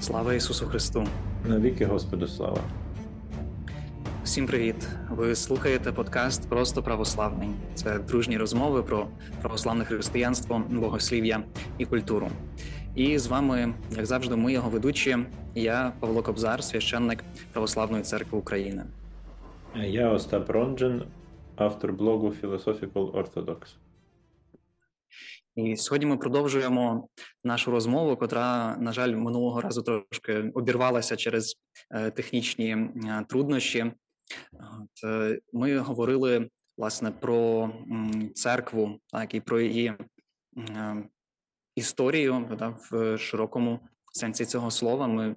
Слава Ісусу Христу! Навіки Господу слава! Всім привіт! Ви слухаєте подкаст Просто православний. Це дружні розмови про православне християнство, богослів'я і культуру. І з вами, як завжди, ми його ведучі. Я Павло Кобзар, священник Православної церкви України. Я Остап Ронджен, автор блогу Philosophical Orthodox. І сьогодні ми продовжуємо нашу розмову, котра, на жаль, минулого разу трошки обірвалася через е, технічні е, труднощі. Е, Ми говорили власне про церкву, так і про її історію так, в широкому сенсі цього слова. Ми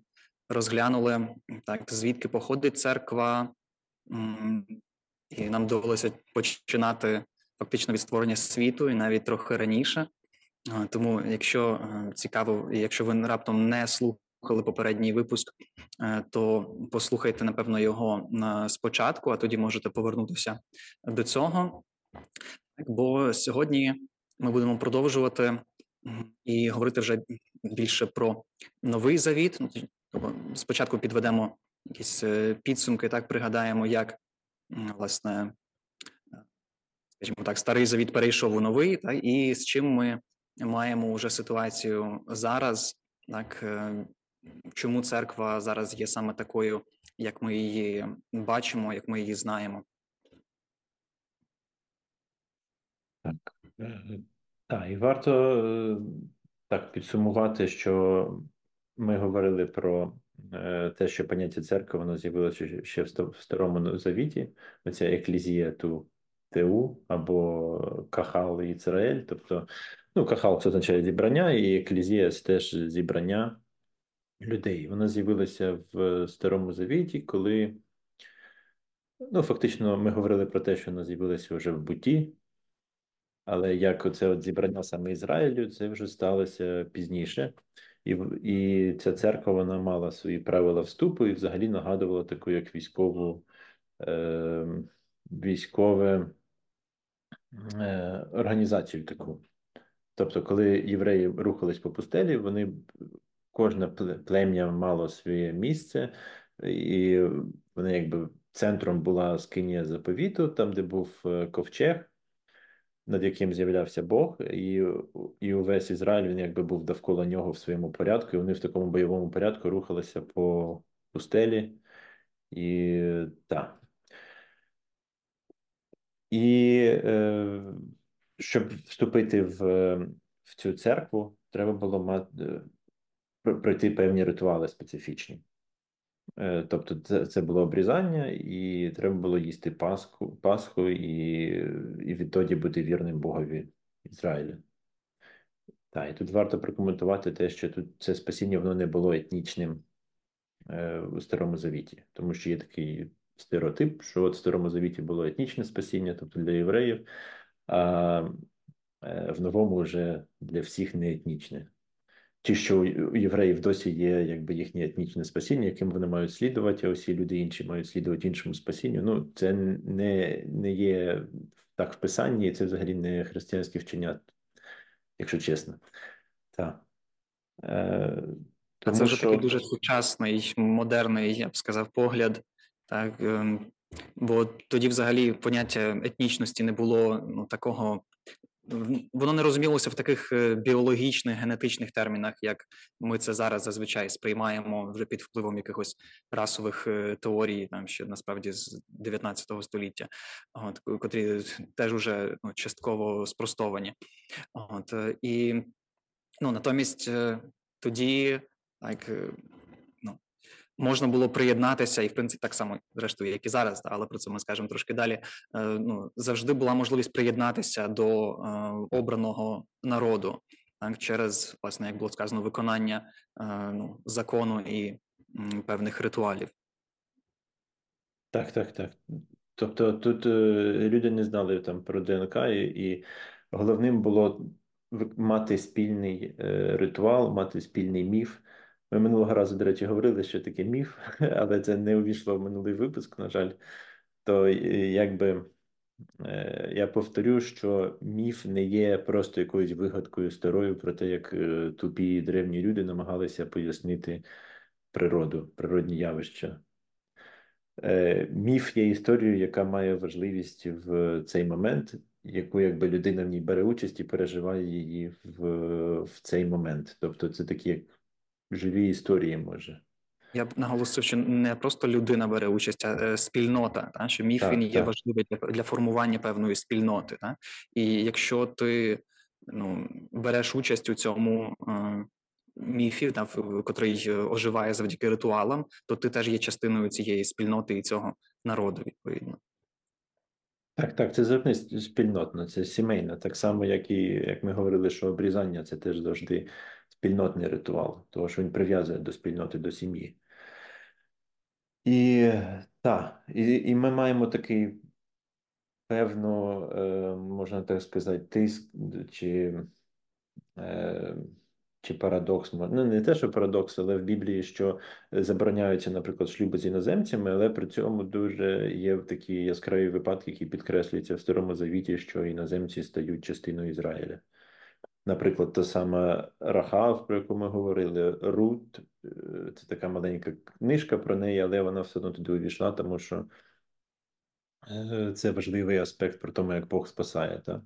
розглянули так, звідки походить церква, і нам довелося починати фактично від створення світу, і навіть трохи раніше. Тому, якщо е, цікаво, якщо ви раптом не слухали попередній випуск, е, то послухайте напевно його спочатку, а тоді можете повернутися до цього. Бо сьогодні ми будемо продовжувати і говорити вже більше про новий завіт. Ну, спочатку підведемо якісь е, підсумки, так пригадаємо, як власне скажімо так, старий завіт перейшов у новий, так, і з чим ми маємо вже ситуацію зараз, так е, чому церква зараз є саме такою, як ми її бачимо, як ми її знаємо. Так, е, так, і варто е, так підсумувати, що ми говорили про те, що поняття церкви воно з'явилося ще в старому завіті. Оця еклізія ту ТУ або Кахал Ізраїль. Тобто, ну, Кахал це означає зібрання, і еклізія це теж зібрання людей. Вона з'явилася в Старому Завіті, коли ну, фактично ми говорили про те, що вона з'явилася вже в буті. Але як оце от зібрання саме Ізраїлю, це вже сталося пізніше, і і ця церква вона мала свої правила вступу і взагалі нагадувала таку як військову е, військове організацію таку. Тобто, коли євреї рухались по пустелі, вони кожне плем'я мало своє місце, і вони якби центром була скинія заповіту, там, де був е, ковчег, над яким з'являвся Бог, і і увесь Ізраїль він якби був довкола нього в своєму порядку, і вони в такому бойовому порядку рухалися по пустелі. І так. І е, щоб вступити в в цю церкву, треба було мати е, пройти певні ритуали специфічні. Е, Тобто, це це було обрізання, і треба було їсти Пасху Пасху і і відтоді бути вірним Богові Ізраїля. Так, і тут варто прокоментувати те, що тут це спасіння воно не було етнічним е, у Старому Завіті, тому що є такий стереотип, що от в Старому Завіті було етнічне спасіння, тобто для євреїв, а е, в новому вже для всіх не етнічне. Чи що у євреїв досі є якби їхнє етнічне спасіння, яким вони мають слідувати, а усі люди інші мають слідувати іншому спасінню. Ну, це не не є так в писанні, і це взагалі не християнське вчення, якщо чесно. Так. Е, тому, Це вже що... такий дуже сучасний, модерний, я б сказав, погляд так ем, бо тоді, взагалі, поняття етнічності не було ну такого. Воно не розумілося в таких е, біологічних генетичних термінах, як ми це зараз зазвичай сприймаємо вже під впливом якихось расових е, теорій, там ще насправді з 19 століття, от котрі теж уже ну, частково спростовані. От і ну натомість е, тоді так можна було приєднатися, і в принципі так само, зрештою, як і зараз, але про це ми скажемо трошки далі. Е, ну завжди була можливість приєднатися до е, обраного народу так, через власне, як було сказано, виконання е, ну, закону і певних ритуалів. Так, так, так. Тобто тут люди не знали там про ДНК, і, і головним було мати спільний ритуал, мати спільний міф. Ми минулого разу, до речі, говорили, що таке міф, але це не увійшло в минулий випуск, на жаль. То якби Е, Я повторю, що міф не є просто якоюсь вигадкою старою про те, як е, тупі древні люди намагалися пояснити природу, природні явища. Е, Міф є історією, яка має важливість в цей момент, яку якби людина в ній бере участь і переживає її в, в цей момент. Тобто це такі як живі історії може. Я б наголосив, що не просто людина бере участь, а е, спільнота. Та? Що міф Так, він є так. важливий для, для формування певної спільноти. Та? І якщо ти ну, береш участь у цьому е, міфі, та, в- котрий е, оживає завдяки ритуалам, то ти теж є частиною цієї спільноти і цього народу, відповідно. Так, так, це завжди спільнотно, це сімейно. Так само, як і як ми говорили, що обрізання це теж завжди спільнотний ритуал, тому що він прив'язує до спільноти, до сім'ї. І так, і, і ми маємо такий певно, е, можна так сказати, тиск чи, е, чи парадокс. Ну, не те, що парадокс, але в Біблії, що забороняються, наприклад, шлюби з іноземцями, але при цьому дуже є такі яскраві випадки, які підкреслюються в Старому Завіті, що іноземці стають частиною Ізраїля. Наприклад, та сама Рахав, про яку ми говорили, Рут, е, це така маленька книжка про неї, але вона все одно туди увійшла, тому що Е, Це важливий аспект про тому, як Бог спасає. Та?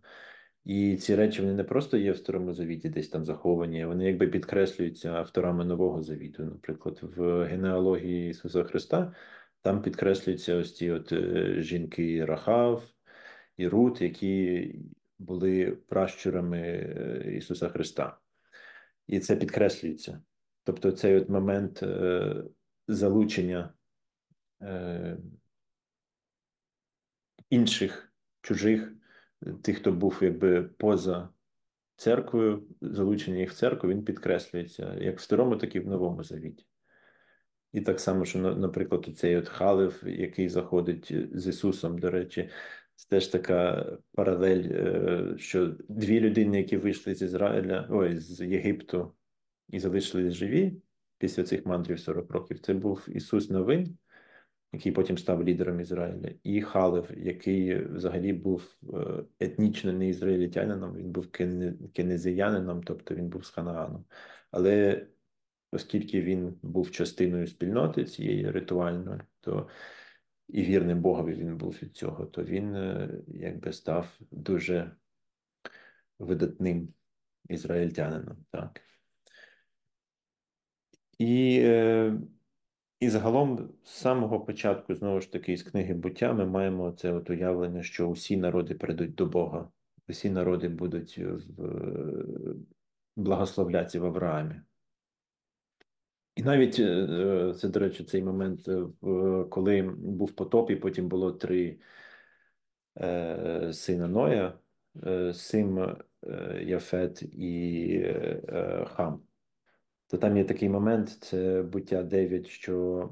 І ці речі вони не просто є в Старому Завіті, десь там заховані, вони якби підкреслюються авторами Нового Завіту. Наприклад, в генеалогії Ісуса Христа там підкреслюються ось ці от е, жінки Рахав і Рут, які були пращурами е, Ісуса Христа. І це підкреслюється. Тобто цей от момент е, залучення. е, інших чужих, тих, хто був якби поза церквою, залучення їх в церкву, він підкреслюється як в старому, так і в новому завіті. І так само, що, наприклад, цей от Халев, який заходить з Ісусом, до речі, це теж така паралель, е, що дві людини, які вийшли з Ізраїля, ой, з Єгипту і залишились живі після цих мандрів 40 років, це був Ісус Новин, який потім став лідером Ізраїля, і Халев, який взагалі був е, етнічно не ізраїльтянином, він був кенезіянином, тобто він був з Ханаану. Але оскільки він був частиною спільноти цієї ритуальної, то і вірним Богові він був від цього, то він е, якби став дуже видатним ізраїльтянином. Так. І е, і загалом, з самого початку, знову ж таки, з книги буття, ми маємо це от уявлення, що усі народи прийдуть до Бога, усі народи будуть в благословляться в Авраамі. І навіть е, це, до речі, цей момент, е, коли був потоп, і потім було три е, сина Ноя, Сим, Яфет і Хам. То там є такий момент, це буття 9, що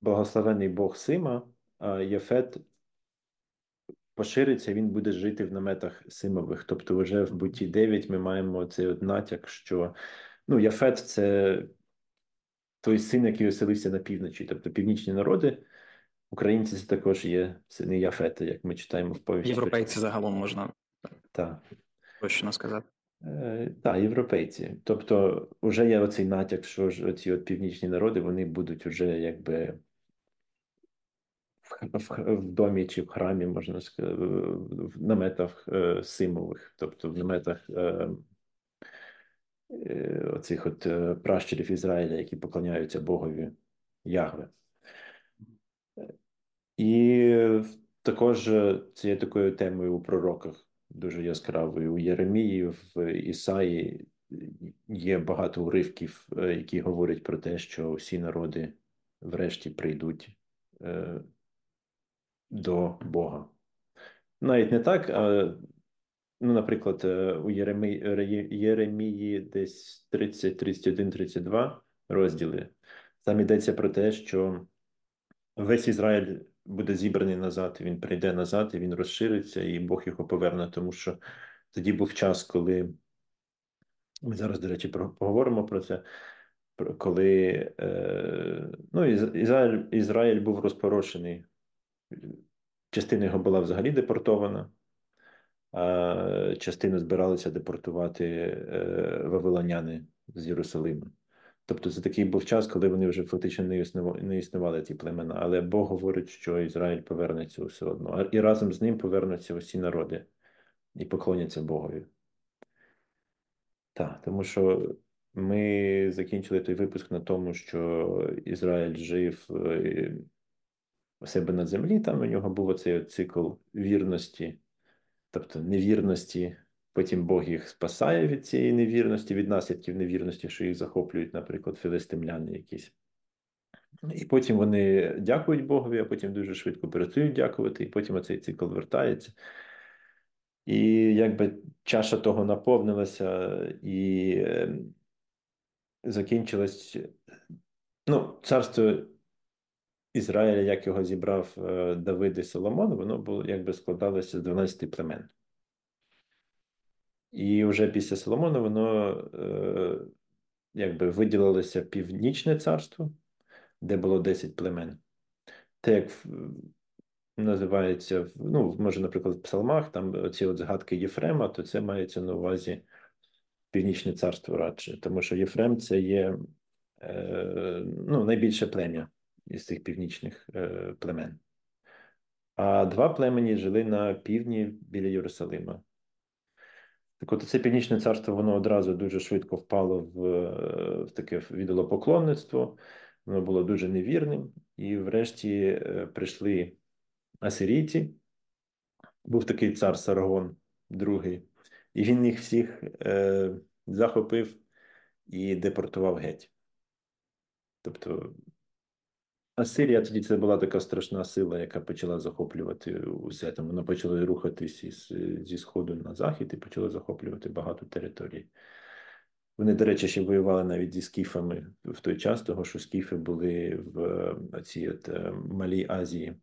благословений Бог Сима, а Єфет пошириться, він буде жити в наметах Симових. Тобто, вже в бутті 9 ми маємо цей натяк, що ну, Яфет це той син, який оселився на півночі, тобто північні народи. Українці це також є сини Яфета, як ми читаємо в повісті. Європейці загалом можна Так. точно сказати. Е, Так, європейці. Тобто, вже є оцей натяк, що ж оці от північні народи вони будуть вже якби в, в, в домі чи в храмі, можна сказати, в наметах е, симових, тобто в наметах е, оцих от е, пращурів Ізраїля, які поклоняються Богові Ягве. І також е, це є такою темою у пророках, дуже яскравою. У Єремії, в Ісаї є багато уривків, е, які говорять про те, що всі народи врешті прийдуть е, до Бога. Навіть не так, а, ну, наприклад, е, у Єремії, Єремії десь 30, 31, 32 розділи. Там йдеться про те, що весь Ізраїль буде зібраний назад, він прийде назад, і він розшириться, і Бог його поверне, тому що тоді був час, коли ми зараз, до речі, поговоримо про це. Коли е, ну, Ізраїль, Ізраїль був розпорошений частина його була взагалі депортована, частину збиралися депортувати е, вавилоняни з Єрусалима. Тобто це такий був час, коли вони вже фактично не існували, не існували ті племена. Але Бог говорить, що Ізраїль повернеться все одно. І разом з ним повернуться усі народи і поклоняться Богові. Так, тому що ми закінчили той випуск на тому, що Ізраїль жив е, у себе на землі, там у нього був оцей цикл вірності, тобто невірності. Потім Бог їх спасає від цієї невірності, від наслідків невірності, що їх захоплюють, наприклад, філистимляни якісь. І потім вони дякують Богові, а потім дуже швидко перестають дякувати, і потім оцей цикл вертається. І якби чаша того наповнилася і е, закінчилось. Ну, царство Ізраїля, як його зібрав е, Давид і Соломон, воно було якби складалося з 12 племен. І вже після Соломона воно е, якби виділилося північне царство, де було 10 племен. Те, як називається, ну, може, наприклад, в псалмах, там ці от згадки Єфрема, то це мається на увазі Північне царство радше, тому що Єфрем це є е, ну, найбільше плем'я із цих північних е, племен. А два племені жили на півдні біля Єрусалима. Так от це північне царство воно одразу дуже швидко впало в, в таке відолопоклонництво, воно було дуже невірним, і врешті е, прийшли асирійці. Був такий цар Саргон II, і він їх всіх е, захопив і депортував геть. Тобто Асирія тоді це була така страшна сила, яка почала захоплювати усе там. Вона почала рухатись із, зі сходу на захід і почала захоплювати багато територій. Вони, до речі, ще воювали навіть зі скіфами в той час, того що скіфи були в цій от е, Малій Азії.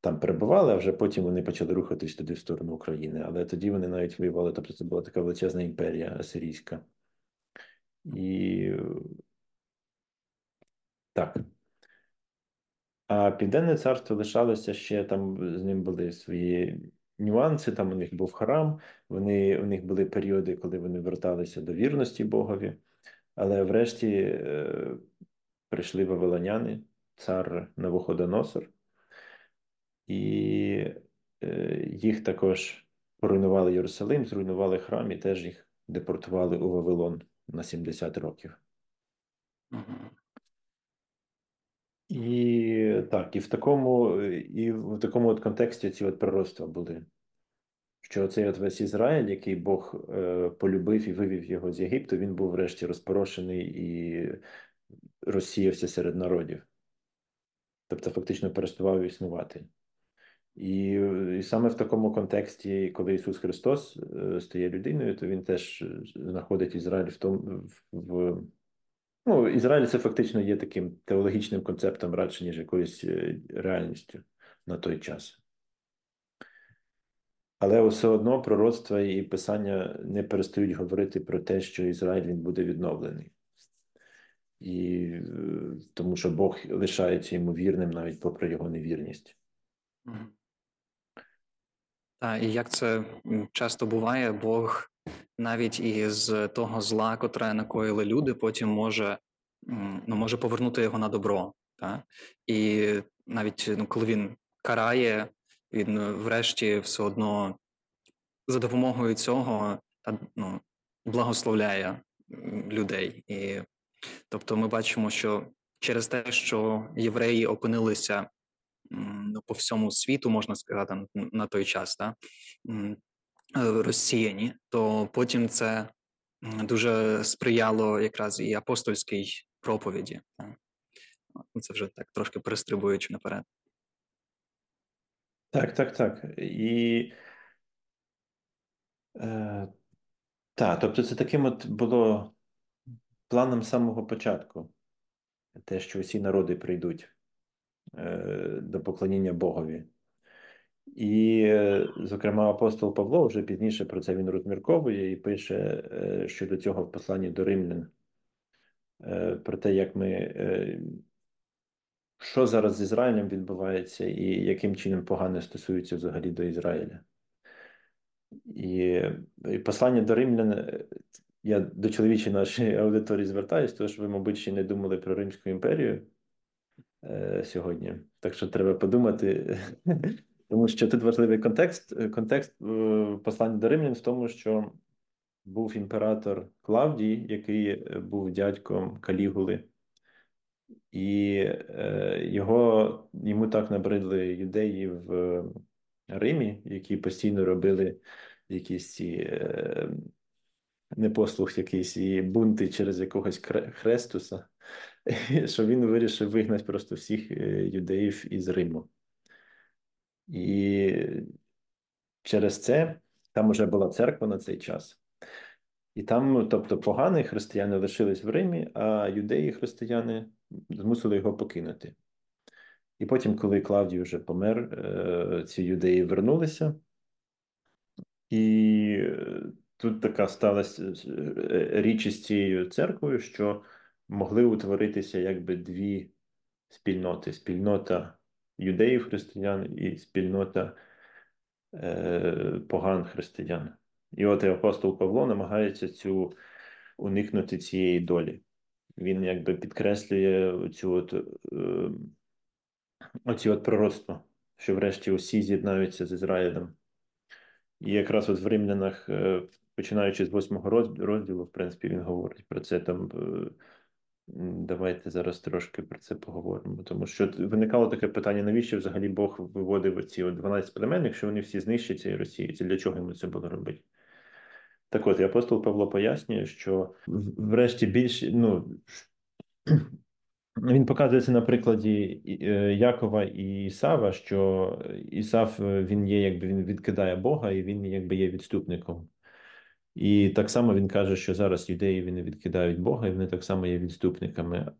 Там перебували, а вже потім вони почали рухатись туди в сторону України. Але тоді вони навіть воювали. Тобто це була така величезна імперія асирійська. І так. А Південне царство лишалося ще там, з ним були свої нюанси. Там у них був храм, вони, у них були періоди, коли вони верталися до вірності Богові. Але врешті е, прийшли вавилоняни, цар Навуходоносор, і е, їх також поруйнували Єрусалим, зруйнували храм і теж їх депортували у Вавилон на 70 років. І так, і в такому і в такому от контексті ці от пророцтва були. Що цей от весь Ізраїль, який Бог е, полюбив і вивів його з Єгипту, він був врешті розпорошений і розсіявся серед народів. Тобто, фактично переставав існувати. І і саме в такому контексті, коли Ісус Христос е, стає людиною, то Він теж знаходить Ізраїль в тому в. Ну, Ізраїль це фактично є таким теологічним концептом радше, ніж якоюсь е, реальністю на той час. Але все одно пророцтва і писання не перестають говорити про те, що Ізраїль він буде відновлений. І е, тому що Бог лишається йому вірним навіть попри його невірність. Так, і як це часто буває, Бог навіть із того зла, котре накоїли люди, потім може ну, може повернути його на добро. Так? І навіть ну, коли він карає, він врешті все одно за допомогою цього ну, благословляє людей. І тобто ми бачимо, що через те, що євреї опинилися ну, по всьому світу, можна сказати, на той час, так? Е, розсіяні, то потім це дуже сприяло якраз і апостольській проповіді. Ну, це вже так трошки перестрибуючи наперед. Так, так, так. І е, так, тобто, це таким от було планом самого початку, те, що усі народи прийдуть е, до поклоніння Богові. І, е, зокрема, апостол Павло вже пізніше про це він розмірковує і пише е, щодо цього в посланні до римлян, е, про те, як ми що зараз з Ізраїлем відбувається, і яким чином погане стосується взагалі до Ізраїля. І, і послання до римлян, я до чоловічої нашої аудиторії звертаюся, тому що ви, мабуть, ще не думали про Римську імперію е, сьогодні. Так що треба подумати, тому що тут важливий контекст. Контекст е, послання до римлян в тому, що був імператор Клавдій, який був дядьком Калігули. І е, його йому так набридли юдеї в Римі, які постійно робили якісь ці е, непослух, якийсь і бунти через якогось Хрестуса, що він вирішив вигнати просто всіх е, юдеїв із Риму. І через це там вже була церква на цей час. І там, тобто, погані християни лишились в Римі, а юдеї християни змусили його покинути. І потім, коли Клавдій вже помер, е, ці юдеї вернулися. І е, тут така сталася е, річ із цією церквою, що могли утворитися якби дві спільноти: спільнота юдеїв християн і спільнота поган християн. І от і апостол Павло намагається цю уникнути цієї долі. Він якби підкреслює цю от, е, оці от пророцтво, що врешті усі з'єднаються з Ізраїлем. І якраз от в римлянах, е, починаючи з восьмого розділу, в принципі, він говорить про це там. Е, давайте зараз трошки про це поговоримо. Тому що виникало таке питання: навіщо взагалі Бог виводив оці 12 племен, якщо вони всі знищаться і розсіються? Для чого йому це було робити? Так от, і апостол Павло пояснює, що врешті більше, ну він показується на прикладі е, Якова і Ісава, що Ісав е, він є, якби він відкидає Бога, і він якби є відступником. І так само він каже, що зараз юдеї вони відкидають Бога, і вони так само є відступниками,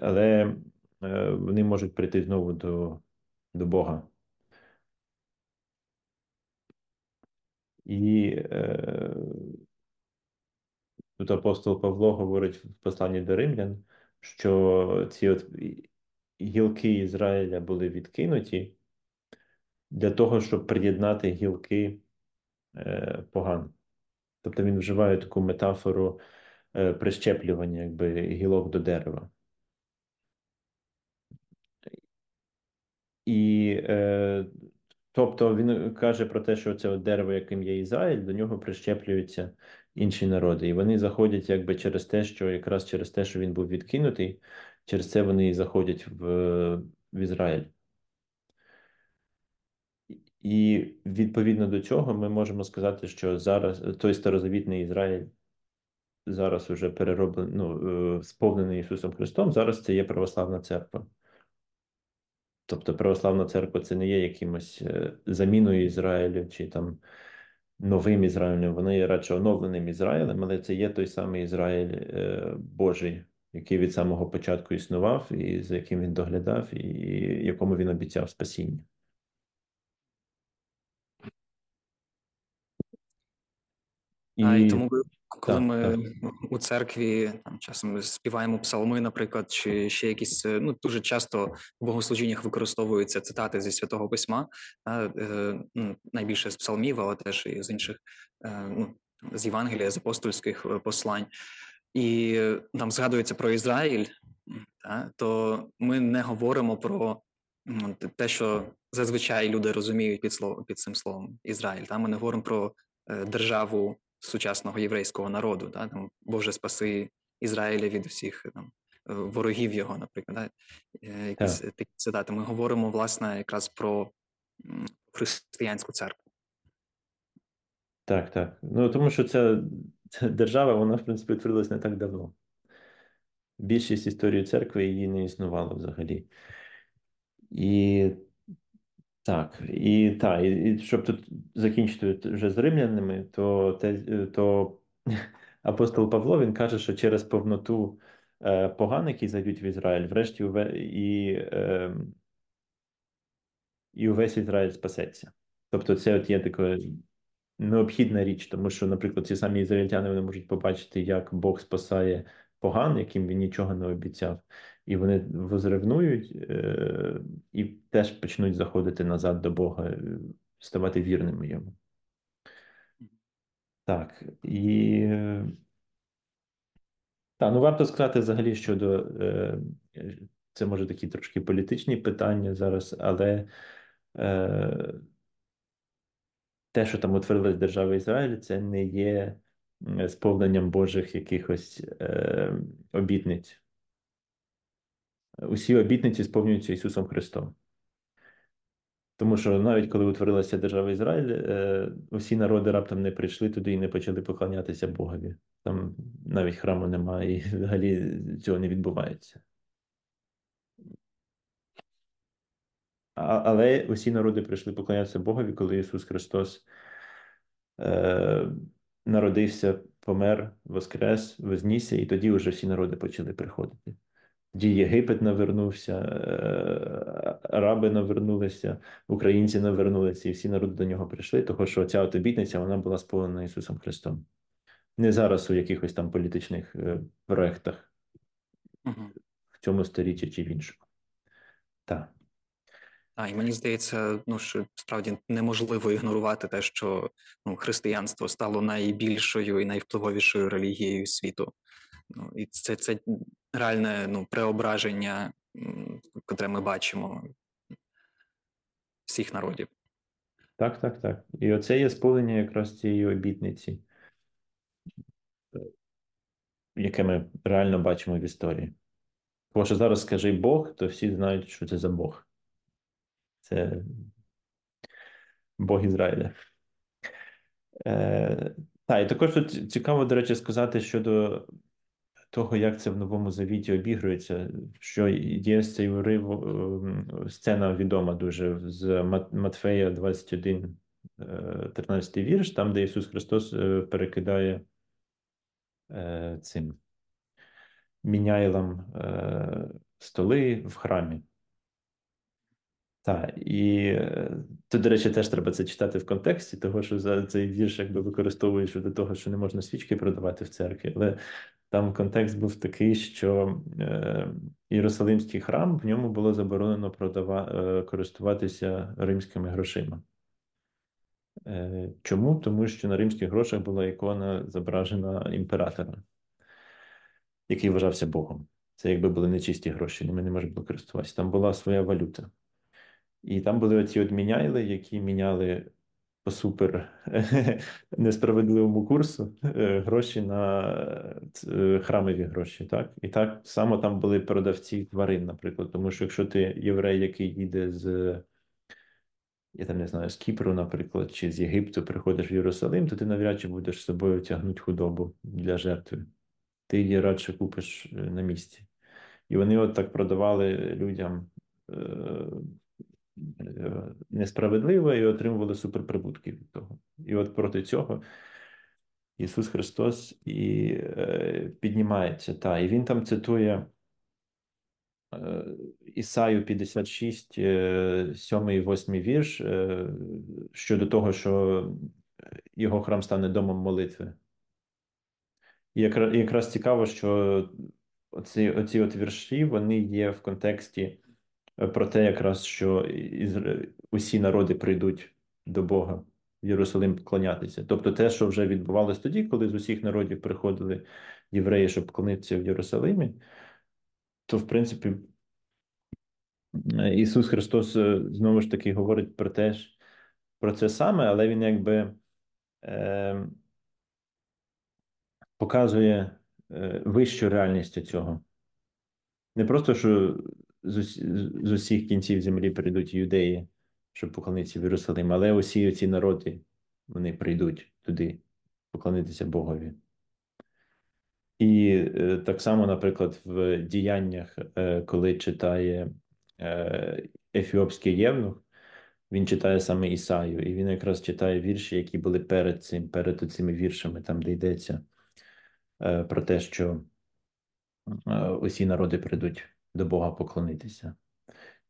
але е, вони можуть прийти знову до, до Бога. І е, тут апостол Павло говорить в посланні до римлян, що ці от гілки Ізраїля були відкинуті для того, щоб приєднати гілки е, поган. Тобто він вживає таку метафору е, прищеплювання якби, гілок до дерева. І е, тобто він каже про те, що це дерево, яким є Ізраїль, до нього прищеплюються інші народи. І вони заходять якби через те, що якраз через те, що він був відкинутий, через це вони і заходять в, в Ізраїль. І відповідно до цього ми можемо сказати, що зараз той старозавітний Ізраїль зараз уже перероблений, ну, е, сповнений Ісусом Христом, зараз це є православна церква. Тобто православна церква це не є якимось е, заміною Ізраїлю чи там новим Ізраїлем, вона є радше оновленим Ізраїлем, але це є той самий Ізраїль е, Божий, який від самого початку існував, і за яким він доглядав, і якому він обіцяв спасіння. І... А, і тому, коли так, ми так. у церкві там часом співаємо псалми, наприклад, чи ще якісь ну дуже часто в богослужіннях використовуються цитати зі святого письма, е, ну, найбільше з псалмів, але теж і з інших е, ну, з Євангелія, з апостольських е, послань, і там згадується про Ізраїль, та, то ми не говоримо про те, що зазвичай люди розуміють під словом під цим словом Ізраїль. Та ми не говоримо про державу сучасного єврейського народу, да, там Боже спаси Ізраїля від усіх там е, ворогів його, наприклад, да? Е, якісь так. такі цитати. Ми говоримо власне якраз про християнську церкву. Так, так. Ну тому що ця, ця держава, вона в принципі утворилась не так давно. Більшість історії церкви її не існувало взагалі. І так, і так, і, і щоб тут закінчити вже з римлянами, то те, то апостол Павло він каже, що через повноту е, поган, які зайдуть в Ізраїль, врешті і, е, і увесь Ізраїль спасеться. Тобто, це от є така необхідна річ, тому що, наприклад, ці самі ізраїльтяни вони можуть побачити, як Бог спасає поган, яким він нічого не обіцяв, і вони возревнують е, і теж почнуть заходити назад до Бога, е, ставати вірними йому. Так, і е, та, ну варто сказати взагалі щодо це може такі трошки політичні питання зараз, але те, що там утворилась держава Ізраїль, це не є сповненням Божих якихось обітниць. Усі обітниці сповнюються Ісусом Христом. Тому що навіть коли утворилася держава Ізраїль, е, усі народи раптом не прийшли туди і не почали поклонятися Богові. Там навіть храму немає, і взагалі цього не відбувається. Але усі народи прийшли поклонятися Богові, коли Ісус Христос е, народився, помер, воскрес, вознісся, і тоді вже всі народи почали приходити. Тоді Єгипет навернувся, е, араби навернулися, українці навернулися, і всі народи до нього прийшли, тому що ця обітниця вона була сповнена Ісусом Христом. Не зараз у якихось там політичних е, проєктах Мгм. в цьому сторіччі чи в іншому. Так. А, і мені здається, ну що справді неможливо ігнорувати те, що ну, християнство стало найбільшою і найвпливовішою релігією світу. Ну, і це, це реальне ну, преображення, котре ми бачимо всіх народів. Так, так, так. І оце є сповнення якраз цієї обітниці, яке ми реально бачимо в історії. Бо що зараз скажи Бог, то всі знають, що це за Бог. Це Бог Ізраїля. Е, та, і також тут цікаво, до речі, сказати щодо того, як це в Новому Завіті обігрується, що є з цей урив, е, сцена відома дуже з Мат- Матфея 21, е, 13 вірш, там, де Ісус Христос е, перекидає е, цим міняйлам е, столи в храмі. Так, і е, тут, до речі, теж треба це читати в контексті, того, що за цей вірш якби використовуєш до того, що не можна свічки продавати в церкві. Але там контекст був такий, що е, Єрусалимський храм в ньому було заборонено продава, е, користуватися римськими грошима. Е, чому? Тому що на римських грошах була ікона зображена імператора, який вважався Богом. Це якби були нечисті гроші, ними не можна було користуватися. Там була своя валюта. І там були оці от міняйли, які міняли по супер несправедливому курсу е, гроші на е, храмові гроші. Так? І так само там були продавці тварин, наприклад. Тому що якщо ти єврей, який їде з. Я там не знаю, з Кіпру, наприклад, чи з Єгипту приходиш в Єрусалим, то ти навряд чи будеш з собою тягнути худобу для жертви. Ти її радше купиш е, на місці. І вони от так продавали людям е, несправедливо і отримували суперприбутки від того. І от проти цього Ісус Христос і е, піднімається. Та, і Він там цитує е, Ісаю 56, е, 7 і 8 вірш е, щодо того, що його храм стане домом молитви. І якраз цікаво, що оці, оці от вірші вони є в контексті про те, якраз що усі народи прийдуть до Бога в Єрусалим поклонятися. Тобто, те, що вже відбувалось тоді, коли з усіх народів приходили євреї, щоб поклонитися в Єрусалимі, то в принципі Ісус Христос е, знову ж таки говорить про те, про це саме, але Він якби е, показує е, вищу реальність цього. Не просто, що з, усі, з усіх кінців землі прийдуть юдеї, щоб поклонитися в Єрусалим, але усі ці народи вони прийдуть туди поклонитися Богові. І е, так само, наприклад, в діяннях, е, коли читає е, Ефіопський євнух, він читає саме Ісаю, і він якраз читає вірші, які були перед цим, перед цими віршами, там, де йдеться про те, що усі народи прийдуть до Бога поклонитися.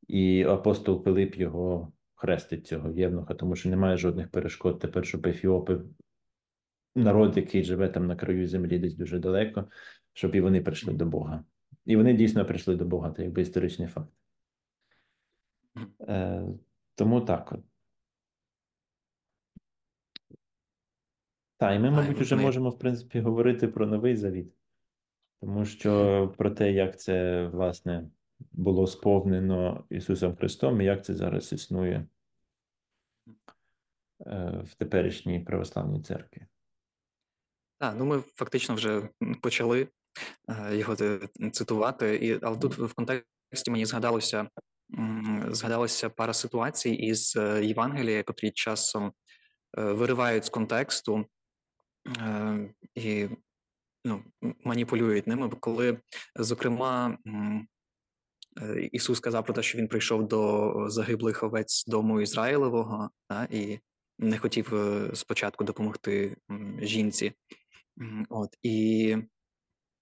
І апостол Пилип його хрестить цього євнуха, тому що немає жодних перешкод тепер, щоб Ефіопи, народ, який живе там на краю землі, десь дуже далеко, щоб і вони прийшли до Бога. І вони дійсно прийшли до Бога, це якби історичний факт. Е, тому так. от. Так, і ми, мабуть, вже можемо, в принципі, говорити про новий завіт. Тому що про те, як це, власне, було сповнено Ісусом Христом, і як це зараз існує е, в теперішній православній церкві. Так, ну ми фактично вже почали е, його цитувати, і але тут в контексті мені згадалося м, згадалася пара ситуацій із е, Євангелія, котрі часом виривають з контексту і ну, маніпулюють ними. Коли, зокрема, е, Ісус сказав про те, що він прийшов до загиблих овець дому Ізраїлевого, та, і не хотів е, спочатку допомогти жінці. От і,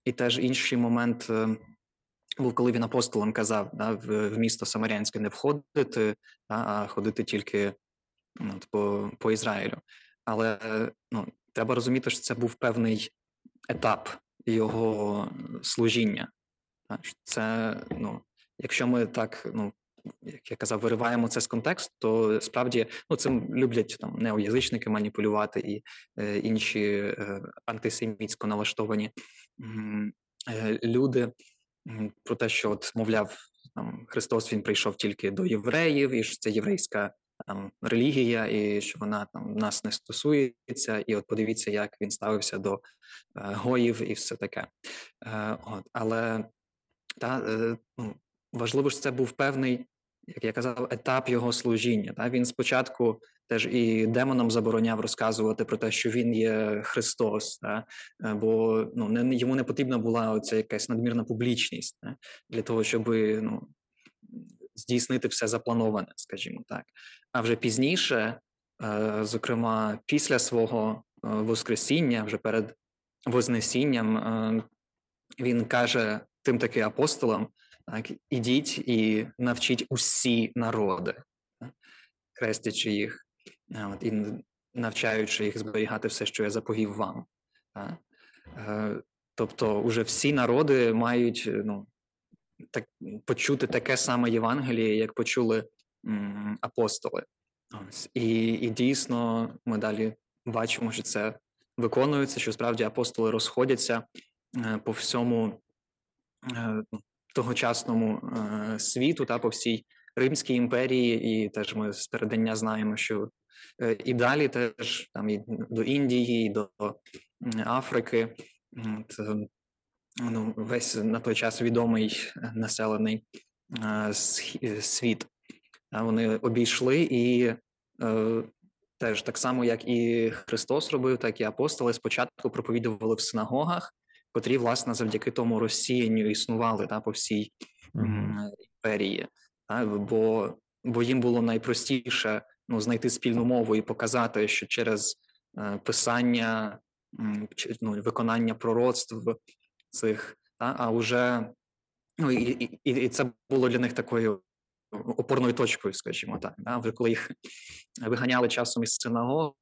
і теж інший момент е, був, коли він апостолам казав да, в, місто Самарянське не входити, да, а ходити тільки ну, от по, по Ізраїлю. Але ну, треба розуміти, що це був певний етап його служіння. Це, ну, якщо ми так, ну, як я казав, вириваємо це з контексту, то справді ну, цим люблять там неоязичники маніпулювати і е, інші е, антисемітсько налаштовані е, люди про те, що от, мовляв, там Христос він прийшов тільки до євреїв, і що це єврейська там релігія, і що вона там нас не стосується. І от подивіться, як він ставився до е, гоїв і все таке. Е, от, але та, е, ну, важливо, що це був певний, як я казав, етап його служіння. Та? Він спочатку теж і демонам забороняв розказувати про те, що він є Христос? Е, бо ну, не, йому не потрібна була оця якась надмірна публічність та? для того, щоб ну, здійснити все заплановане, скажімо так. А вже пізніше, е, зокрема, після свого е, Воскресіння, вже перед Вознесінням, е, він каже тим таки апостолам: так, ідіть і навчіть усі народи, хрестячи їх, і навчаючи їх зберігати все, що я заповів вам. Тобто, уже всі народи мають ну, так, почути таке саме Євангеліє, як почули м, апостоли. Ось. І, і дійсно ми далі бачимо, що це виконується, що справді апостоли розходяться е, по всьому е, тогочасному е, світу та по всій Римській імперії, і теж ми з передання знаємо, що і далі теж там і до Індії, і до Африки. От, ну, весь на той час відомий е, населений е, світ. Вони обійшли і е, теж так само, як і Христос робив, так і апостоли спочатку проповідували в синагогах, котрі, власне, завдяки тому розсіянню існували та, по всій м, імперії. Та, бо, бо їм було найпростіше ну, знайти спільну мову і показати, що через е, писання, ну, виконання пророцтв цих, та, а вже ну, і, і, і це було для них такою опорною точкою, скажімо так. Да? Вже коли їх виганяли часом із синагог,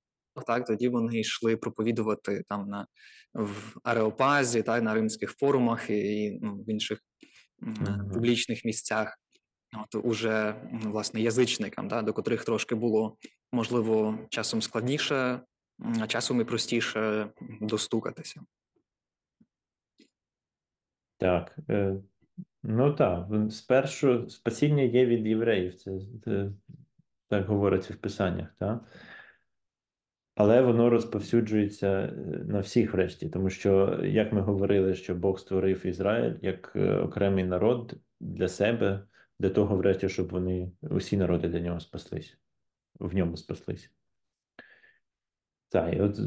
так тоді вони йшли проповідувати там на в Ареопазі, так, на римських форумах і, і ну, в інших Мгм. публічних місцях. От уже власне язичникам, да, до котрих трошки було можливо часом складніше, а часом і простіше достукатися. Так. Е, ну так, спершу спасіння є від євреїв, це, це так говориться в Писаннях, так? Але воно розповсюджується е, на всіх врешті, тому що, як ми говорили, що Бог створив Ізраїль як е, окремий народ для себе, для того, врешті, щоб вони усі народи для нього спаслись, в ньому спаслись. Так, і от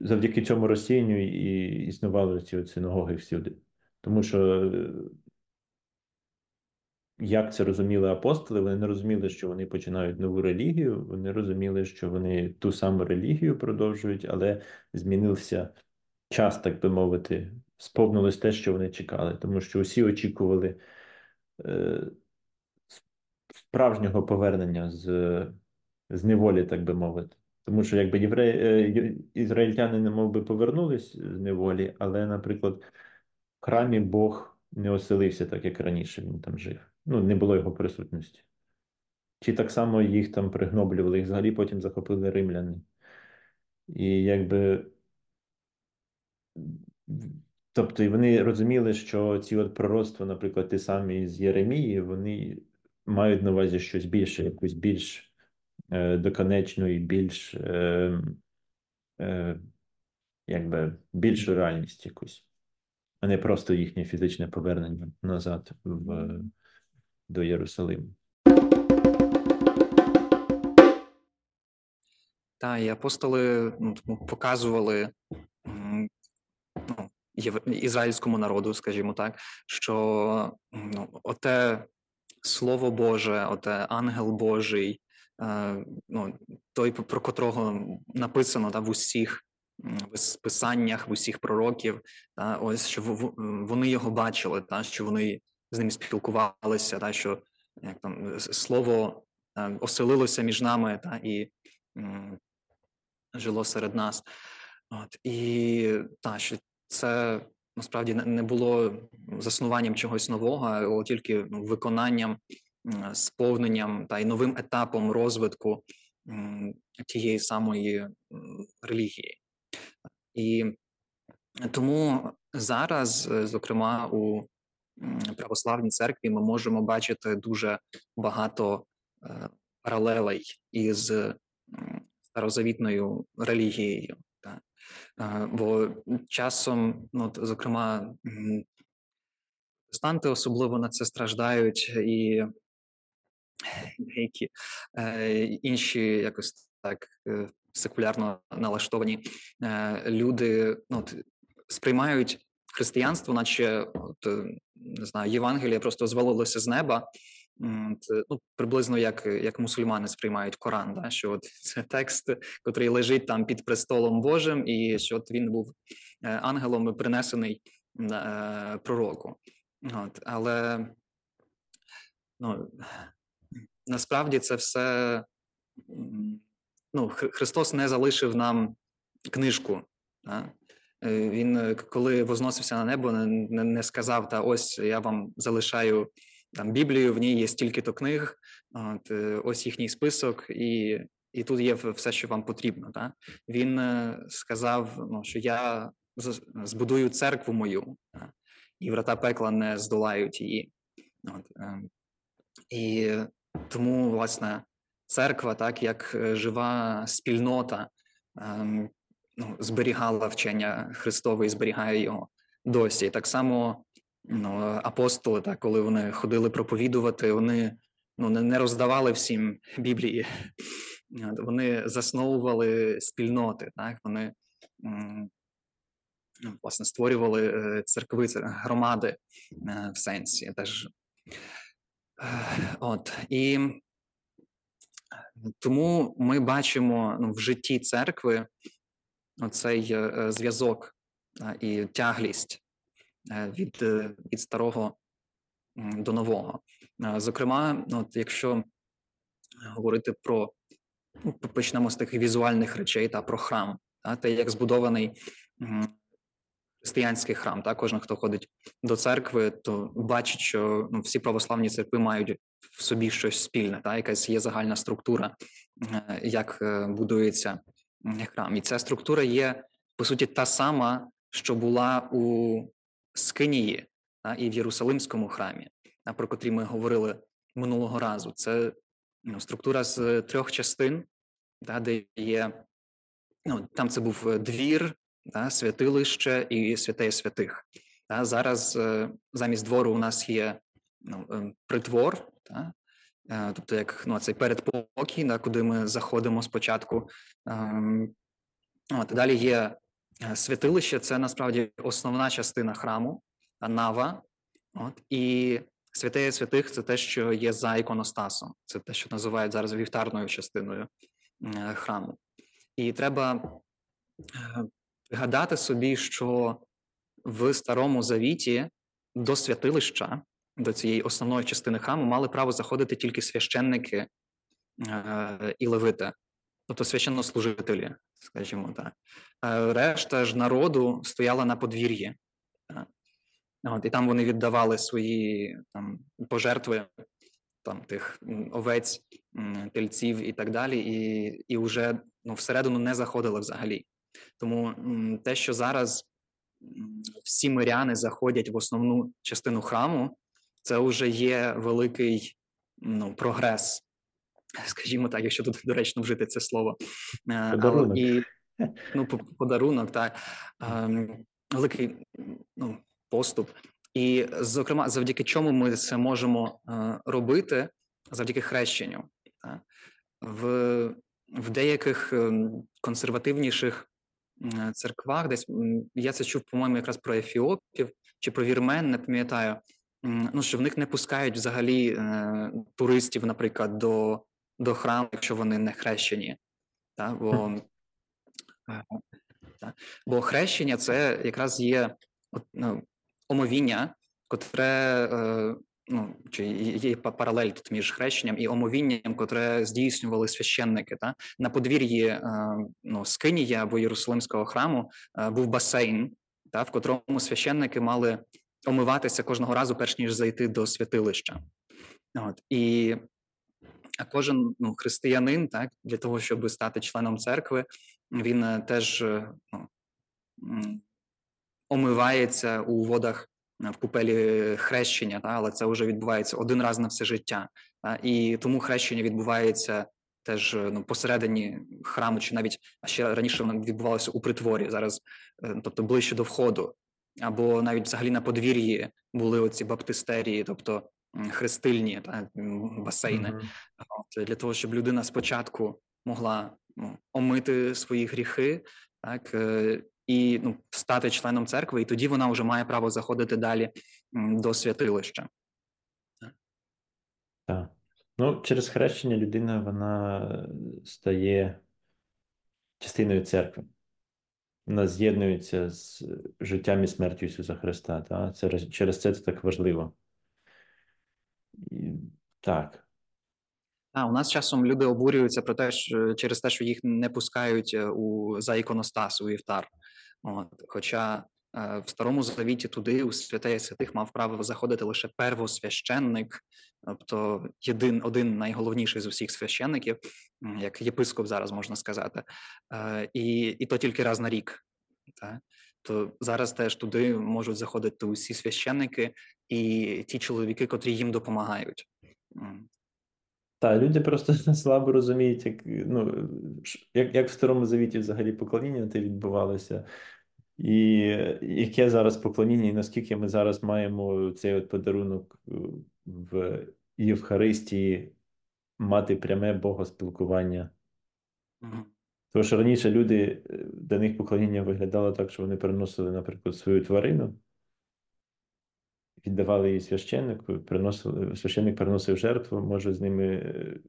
завдяки цьому розсіянню і існували ці от синагоги всюди. Тому що е, як це розуміли апостоли, вони не розуміли, що вони починають нову релігію, вони розуміли, що вони ту саму релігію продовжують, але змінився час, так би мовити, сповнилось те, що вони чекали, тому що усі очікували е, справжнього повернення з, з неволі, так би мовити. Тому що якби євреї, е, ізраїльтяни не мов би повернулись з неволі, але, наприклад, храмі Бог не оселився так, як раніше він там жив. Ну, не було його присутності. Чи так само їх там пригноблювали, їх взагалі потім захопили римляни. І якби. Тобто, вони розуміли, що ці от пророцтва, наприклад, ті самі з Єремії, вони мають на увазі щось більше, якусь більш е, доконечну і більш е, е, якби більшу реальність якусь, не просто їхнє фізичне повернення назад в, до Єрусалиму. Та і апостоли ну, показували ну, ізраїльському народу, скажімо так, що ну, оте Слово Боже, оте ангел Божий, е, ну, той, про котрого написано та, в усіх в писаннях, в усіх пророків, та, ось що вони його бачили, та, що вони з ним спілкувалися, та, що як там слово е, оселилося між нами та, і м, жило серед нас. От, і та, що це насправді не- було заснуванням чогось нового, а тільки ну, виконанням, сповненням та й новим етапом розвитку тієї самої релігії. І тому зараз, е, зокрема, у православній церкві ми можемо бачити дуже багато е, паралелей із старозавітною релігією. Е, Бо часом, ну, зокрема, протестанти особливо на це страждають, і деякі е, інші якось так секулярно налаштовані е, люди ну, сприймають християнство, наче от, е, не знаю, Євангеліє просто звалилося з неба. Ну, приблизно як, як мусульмани сприймають Коран, да? що от це текст, який лежить там під престолом Божим, і що от він був е, ангелом і принесений е, пророку. От, але ну, насправді це все ну, Христос не залишив нам книжку. Да? Е, Він, е, коли возносився на небо, не, не, сказав: та ось я вам залишаю там Біблію, в ній є стільки-то книг, от, е, ось їхній список, і, і тут є все, що вам потрібно. Да? Він сказав, ну, що я збудую церкву мою, да? і врата пекла не здолають її. От, е, і тому, власне, церква, так як е, жива спільнота, ем, ну, зберігала вчення Христове і зберігає його досі. І Так само ну, апостоли, так, коли вони ходили проповідувати, вони ну, не, роздавали всім Біблії. Вони засновували спільноти, так, вони ну, власне створювали е, церкви, громади е, в сенсі. Теж От і тому ми бачимо ну, в житті церкви оцей е, зв'язок е, і тяглість е, від, від старого до нового. Зокрема, ну, от якщо говорити про ну, почнемо з таких візуальних речей та про храм, та, те, як збудований християнський храм. Та кожен, хто ходить до церкви, то бачить, що ну, всі православні церкви мають в собі щось спільне, та якась є загальна структура, е, як е, будується храм. І ця структура є по суті та сама, що була у Скинії та, і в Єрусалимському храмі, та, про котрі ми говорили минулого разу. Це ну, структура з трьох частин, та, де є ну, там це був двір, та, святилище і святеє святих. Та, зараз е, замість двору у нас є ну, е, притвор, та, е, тобто як ну, цей передпокій, да, куди ми заходимо спочатку. Ем, От, далі є е, святилище, це насправді основна частина храму, нава. От, і святеє святих це те, що є за іконостасом. Це те, що називають зараз вівтарною частиною е, храму. І треба пригадати собі, що в старому завіті до святилища, до цієї основної частини храму, мали право заходити тільки священники е, і левити, тобто священнослужителі, скажімо так. Е, Решта ж народу стояла на подвір'ї. так. От, і там вони віддавали свої там пожертви, там тих овець, тельців і так далі, і і вже ну, всередину не заходили взагалі. Тому те, що зараз всі миряни заходять в основну частину храму, це вже є великий ну, прогрес, скажімо так, якщо тут доречно вжити це слово. Е, подарунок. І, ну, подарунок, так. Ем, великий ну, поступ. І, зокрема, завдяки чому ми це можемо е, робити, завдяки хрещенню. В в деяких ем, консервативніших церквах, десь я це чув, по-моєму, якраз про ефіопів чи про вірмен, не пам'ятаю. Ну, що в них не пускають взагалі е, туристів, наприклад, до до храму, якщо вони не хрещені. Та? Бо е, та? бо хрещення це якраз є ну, омовіння, котре е, ну чи є паралель тут між хрещенням і омовінням, котре здійснювали священники. Та на подвір'ї е, ну, Скинія або Єрусалимського храму е, був басейн, та в котрому священники мали омиватися кожного разу, перш ніж зайти до святилища. От і кожен ну, християнин, так для того, щоб стати членом церкви, він е, теж ну, омивається у водах в купелі хрещення, та, але це вже відбувається один раз на все життя. Та, і тому хрещення відбувається теж ну, посередині храму, чи навіть а ще раніше воно відбувалося у притворі, зараз, е, тобто ближче до входу, або навіть взагалі на подвір'ї були оці баптистерії, тобто хрестильні та, басейни, mm-hmm. для того, щоб людина спочатку могла ну, омити свої гріхи, так е, і ну, стати членом церкви, і тоді вона вже має право заходити далі до святилища. Так. Ну, через хрещення людина вона стає частиною церкви. Вона з'єднується з життям і смертю Ісуса Христа. Та? Це, Через це це так важливо. І, Так. А у нас часом люди обурюються про те, що через те, що їх не пускають е, у за іконостас, у Євтар. От, Хоча е, в старому завіті туди, у святеє святих, мав право заходити лише первосвященник, тобто єдин один найголовніший з усіх священників, як єпископ зараз можна сказати, е, і і то тільки раз на рік. Так? То зараз теж туди можуть заходити усі священники і ті чоловіки, котрі їм допомагають. Так, люди просто слабо розуміють, як ну, як, як в старому завіті взагалі поклоніння те відбувалося, і яке зараз поклоніння, і наскільки ми зараз маємо цей от подарунок е, в Євхаристії мати пряме богоспілкування. Угу. Тому що раніше люди е, до них поклоніння виглядало так, що вони приносили, наприклад, свою тварину віддавали її священнику, приносили, священник приносив жертву, може з ними е,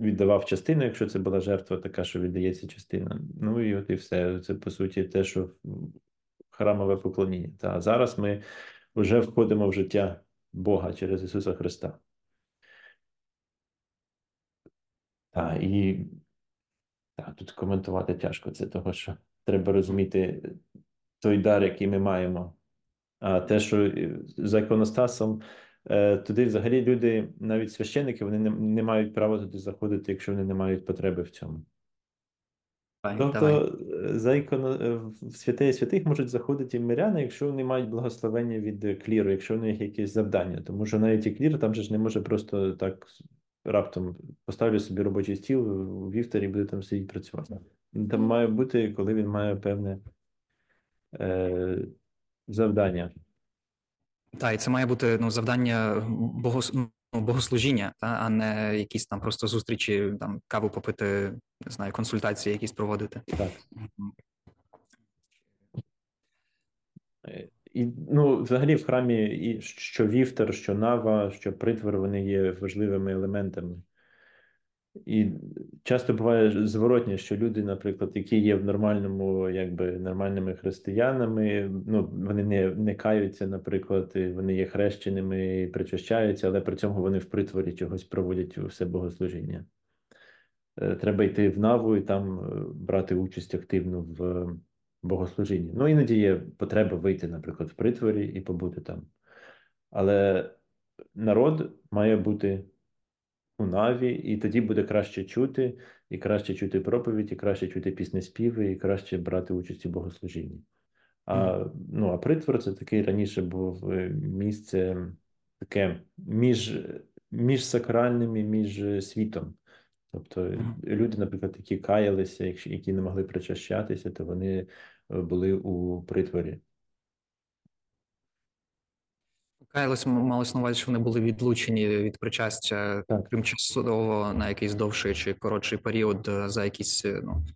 віддавав частину, якщо це була жертва така, що віддається частина. Ну і от і все. Це по суті те, що храмове поклоніння. Та зараз ми вже входимо в життя Бога через Ісуса Христа. Так, і так, тут коментувати тяжко це того, що треба розуміти той дар, який ми маємо. А те, що е, за іконостасом, е, туди взагалі люди, навіть священники, вони не, не мають права туди заходити, якщо вони не мають потреби в цьому. Давай, тобто давай. Е, за іконо... в святей святих можуть заходити і миряни, якщо вони мають благословення від кліру, якщо у них якісь завдання. Тому що навіть і клір там же ж не може просто так раптом поставлю собі робочий стіл у вівторі і буде там сидіти працювати. Там має бути, коли він має певне. Е завдання. Так, і це має бути ну, завдання богос... ну, богослужіння, та, а не якісь там просто зустрічі, там каву попити, не знаю, консультації якісь проводити. Так. І, ну, взагалі, в храмі і що вівтар, що нава, що притвор, вони є важливими елементами. І часто буває зворотні, що люди, наприклад, які є в нормальному, якби нормальними християнами, ну вони не не каються, наприклад, вони є хрещеними, і причащаються, але при цьому вони в притворі чогось проводять усе богослужіння. Е, треба йти в наву і там е, брати участь активно в богослужінні. Ну, іноді є потреба вийти, наприклад, в притворі і побути там. але народ має бути у наві, і тоді буде краще чути, і краще чути проповідь, і краще чути піснеспіви, і краще брати участь у богослужінні. А, ну, а притвор це такий раніше був е, місце таке між, між сакральним і між е, світом. Тобто люди, наприклад, які каялися, які не могли причащатися, то вони е, були у притворі. Каялось малось на увазі, що вони були відлучені від причастя Так. тимчасово на якийсь довший чи коротший період е, за якісь е, ну,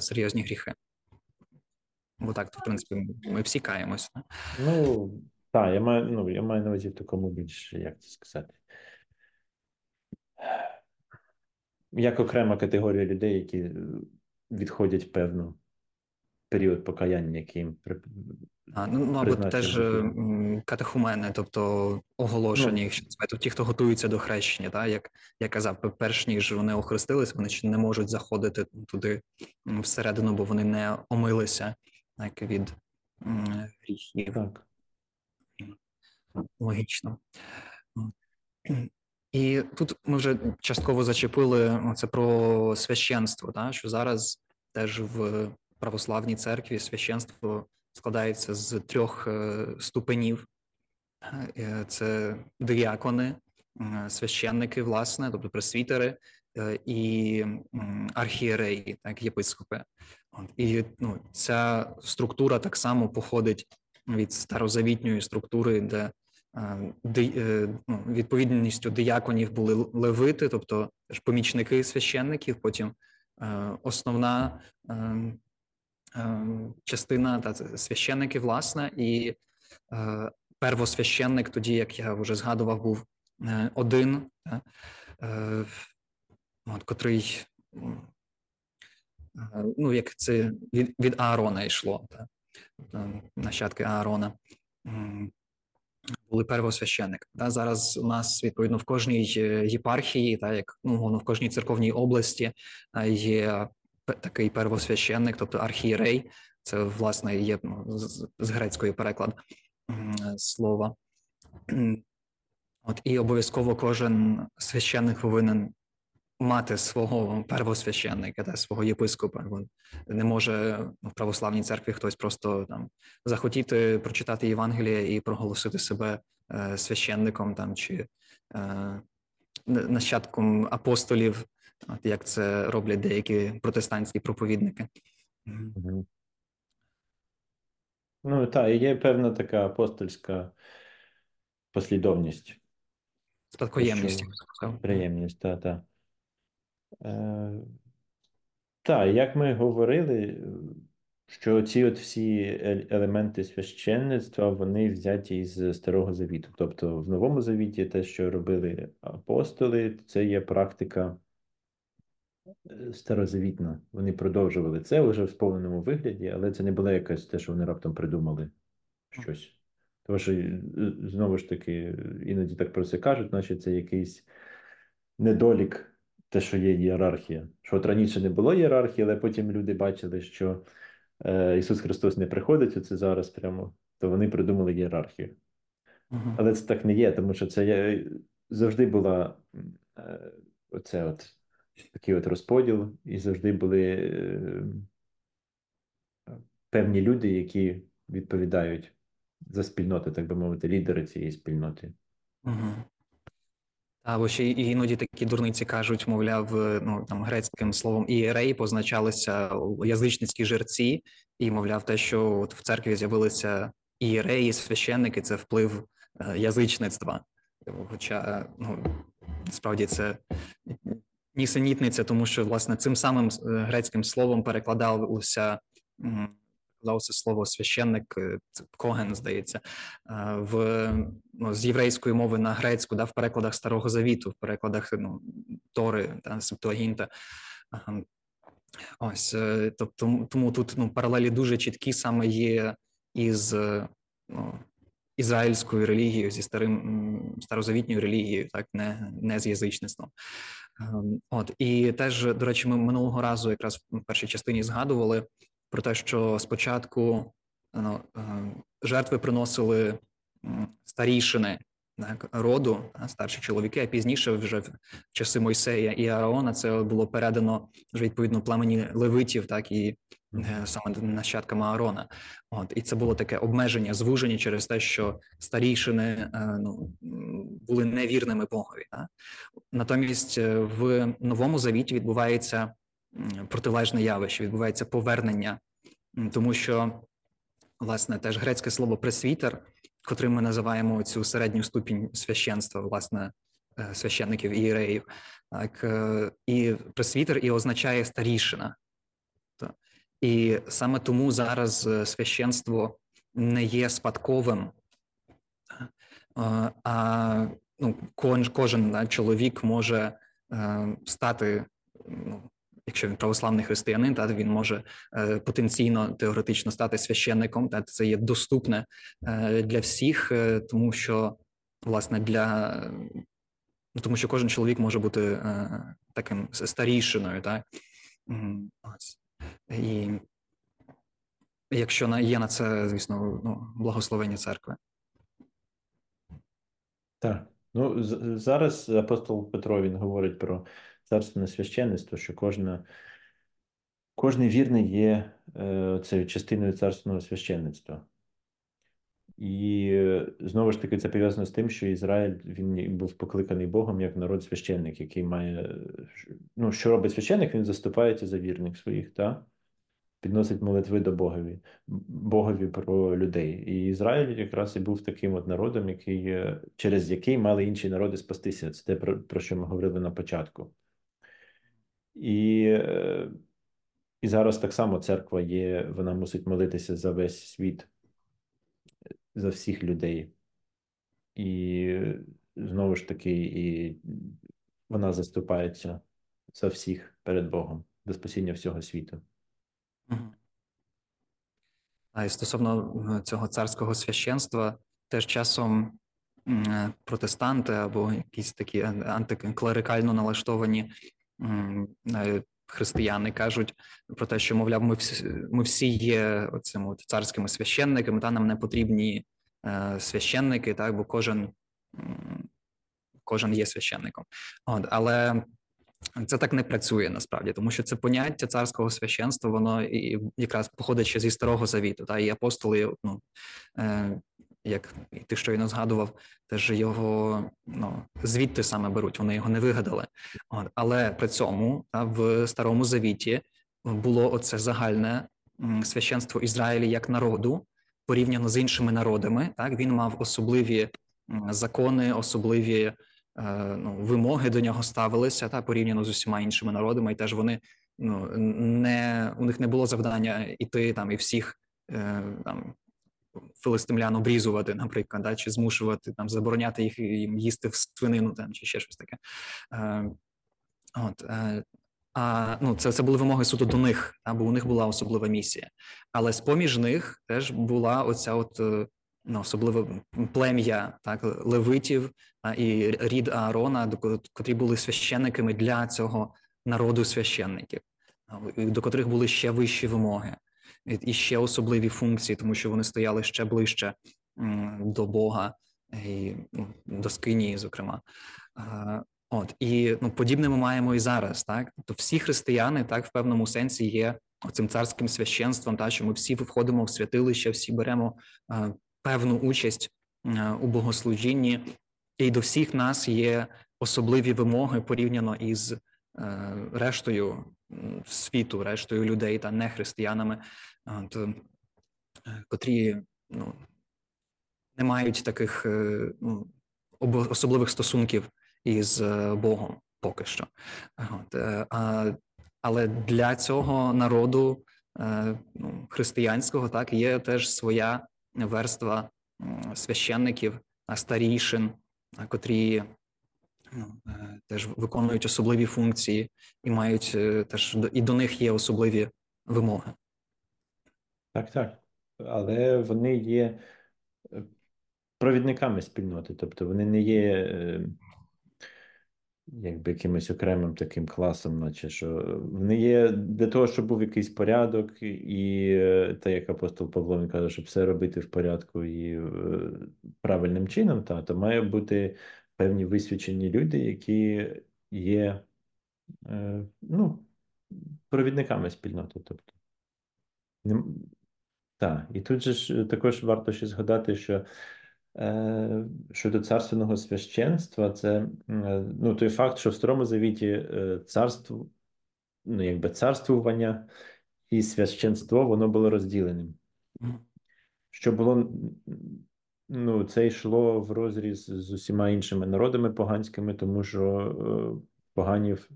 серйозні гріхи. Бо так, то, в принципі, ми- всі каємося. Ну, так, я маю, ну, я маю на увазі в такому більш, як це сказати. Як окрема категорія людей, які е, відходять певну період покаяння, який їм при- А, ну, ну Призначення теж е, катехумени, тобто Ну. якщо називати, ті, хто готуються до хрещення, та як я казав, перш ніж вони охрестились, вони ще не можуть заходити туди всередину, бо вони не омилися так, від гріхів. Так. Логічно. І тут ми вже частково зачепили ну, це про священство, та, що зараз теж в православній церкві священство складається з трьох е, ступенів. Е, Це діакони, м, священники, власне, тобто пресвітери е, і архієреї, так, єпископи. І ну, ця структура так само походить від старозавітньої структури, де е, е, ну, відповідністю дияконів були левити, тобто помічники священників, потім е, основна е, е, частина та це священники, власне, і е, первосвященник, тоді як я вже згадував, був е, один, е, от, котрий ну, як це від, від Аарона йшло, та, тобто нащадки Аарона. Були первосвященники. Та зараз у нас відповідно в кожній єпархії, та як ну в кожній церковній області є такий первосвященник, тобто архієрей. Це власне є ну, з- грецької переклад слова. От і обов'язково кожен священник повинен мати свого первосвященника та свого єпископа. Він не може в православній церкві хтось просто там захотіти прочитати Євангеліє і проголосити себе е, священником там чи е, нащадком апостолів, от як це роблять деякі протестантські проповідники. Мгм. Ну, так, і є певна така апостольська послідовність. Спадкоємність. Приємність, та, та. Е, та, як ми говорили, що ці от всі е- елементи священництва, вони взяті із Старого Завіту. Тобто в Новому Завіті те, що робили апостоли, це є практика старозавітна. Вони продовжували це вже в сповненому вигляді, але це не було якесь те, що вони раптом придумали щось. Тому що е, знову ж таки, іноді так про це кажуть, значить це якийсь недолік, те, що є ієрархія. Що от раніше не було ієрархії, але потім люди бачили, що е, Ісус Христос не приходить оце зараз прямо, то вони придумали ієрархію. Але це так не є, тому що це завжди була е, оце от такий от розподіл, і завжди були е, певні люди, які відповідають за спільноту, так би мовити, лідери цієї спільноти. Угу. Або ще іноді такі дурниці кажуть, мовляв, е, ну там грецьким словом ієрей позначалися язичницькі жерці, і мовляв, те, що от в церкві з'явилися ієреї, священники, це вплив е, язичництва. Хоча ну справді це нісенітниця, тому що власне цим самим е, грецьким словом перекладалося перекладалося слово священник, е, коген, здається, е, в ну, з єврейської мови на грецьку, да, в перекладах Старого Завіту, в перекладах ну, Тори та Септуагінта. Ось, тобто, тому тут ну, паралелі дуже чіткі саме є із ну, ізраїльською релігією, зі старим старозавітньою релігією, так не, не з язичництвом. Ем, От і теж, до речі, ми минулого разу якраз в першій частині згадували про те, що спочатку ну, е, жертви приносили старішини так, роду, та, старші чоловіки, а пізніше, вже в часи Мойсея і Ааона, це було передано вже відповідно племені левитів, так і е, саме нащадками Аарона. От і це було таке обмеження, звуження через те, що старішини е, ну, були невірними Богові. Так? Натомість е, в новому завіті відбувається протилежне явище, відбувається повернення, тому що власне теж грецьке слово пресвітер, котрим ми називаємо цю середню ступінь священства, власне, е, священників іреїв. Так, е, і пресвітер і означає старішина. Та. І саме тому зараз е, священство не є спадковим, а ну, кожен, чоловік може стати, ну, якщо він православний християнин, та він може е, потенційно теоретично стати священником, та це є доступне е, для всіх, е, тому що власне для ну, тому, що кожен чоловік може бути таким старішиною, так і якщо на є на це, звісно, ну, благословення церкви. Так. Ну, зараз апостол Петро він говорить про царственне священництво, що кожна, кожний вірний є е, частиною царственного священництва. І е, знову ж таки це пов'язано з тим, що Ізраїль він був покликаний Богом як народ священник, який має. Ну, що робить священник? Він заступається за вірних своїх, та? підносить молитви до Богові, Богові про людей. І Ізраїль якраз і був таким от народом, який, через який мали інші народи спастися. Це те, про, про що ми говорили на початку. І, е, і зараз так само церква є, вона мусить молитися за весь світ, за всіх людей. І е, знову ж таки, і вона заступається за всіх перед Богом, до спасіння всього світу. А і стосовно цього царського священства, теж часом е, протестанти або якісь такі антиклерикально налаштовані християни кажуть про те, що мовляв, ми всі, ми всі є оцим от царськими священниками, та нам не потрібні е, священники, так, бо кожен, кожен є священником. От, але це так не працює насправді, тому що це поняття царського священства, воно і якраз походить ще зі старого завіту. Та і апостоли, ну е, як ти щойно згадував, теж його ну звідти саме беруть. Вони його не вигадали. От, але при цьому та, в старому завіті було оце загальне священство Ізраїлі як народу порівняно з іншими народами. Так він мав особливі закони, особливі е, ну, вимоги до нього ставилися та порівняно з усіма іншими народами, і теж вони ну не у них не було завдання іти там і всіх е, там филистимлян обрізувати, наприклад, да, чи змушувати там забороняти їх їм їсти в свинину там чи ще щось таке. Е, от, е, а ну, це, це були вимоги суто до них, та, бо у них була особлива місія. Але з поміж них теж була оця от е, ну, особливе плем'я так, левитів а, і рід Аарона, до котрі були священниками для цього народу священників, до котрих були ще вищі вимоги і і ще особливі функції, тому що вони стояли ще ближче до Бога і ну, до Скинії, зокрема. От і ну подібне ми маємо і зараз, так? Тобто всі християни, так в певному сенсі є цим царським священством, та що ми всі входимо в святилище, всі беремо е, певну участь е, у богослужінні, і до всіх нас є особливі вимоги порівняно із е, рештою світу, рештою людей та не християнами, от, е, котрі ну не мають таких е, ну, особливих стосунків із е, Богом поки що. От, а, але для цього народу ну, християнського так є теж своя верства священників, старішин, котрі ну, теж виконують особливі функції і мають теж і до них є особливі вимоги. Так, так. Але вони є е, провідниками спільноти, тобто вони не є е, якби якимось окремим таким класом, наче що вони є для того, щоб був якийсь порядок, і те, як апостол Павло він каже, щоб все робити в порядку і е, правильним чином, та, то має бути певні висвячені люди, які є ну, провідниками спільноти. Тобто, так, і тут же ж також варто ще згадати, що е, щодо царственного священства, це е, ну, той факт, що в Старому Завіті е, царство, ну, якби царствування і священство, воно було розділеним. Що було, ну, це йшло в розріз з усіма іншими народами поганськими, тому що е, поганів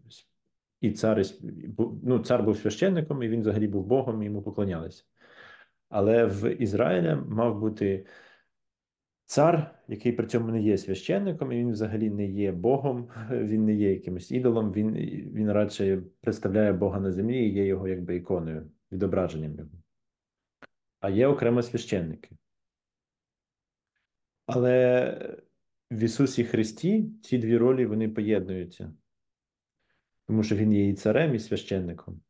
і цар, ну, цар був священником, і він взагалі був Богом, і йому поклонялися. Але в Ізраїлі мав бути цар, який при цьому не є священником, і він взагалі не є Богом, він не є якимось ідолом, він він радше представляє Бога на землі і є його якби іконою, відображенням його. А є окремо священники. Але в Ісусі Христі ці дві ролі вони поєднуються, тому що Він є і царем, і священником.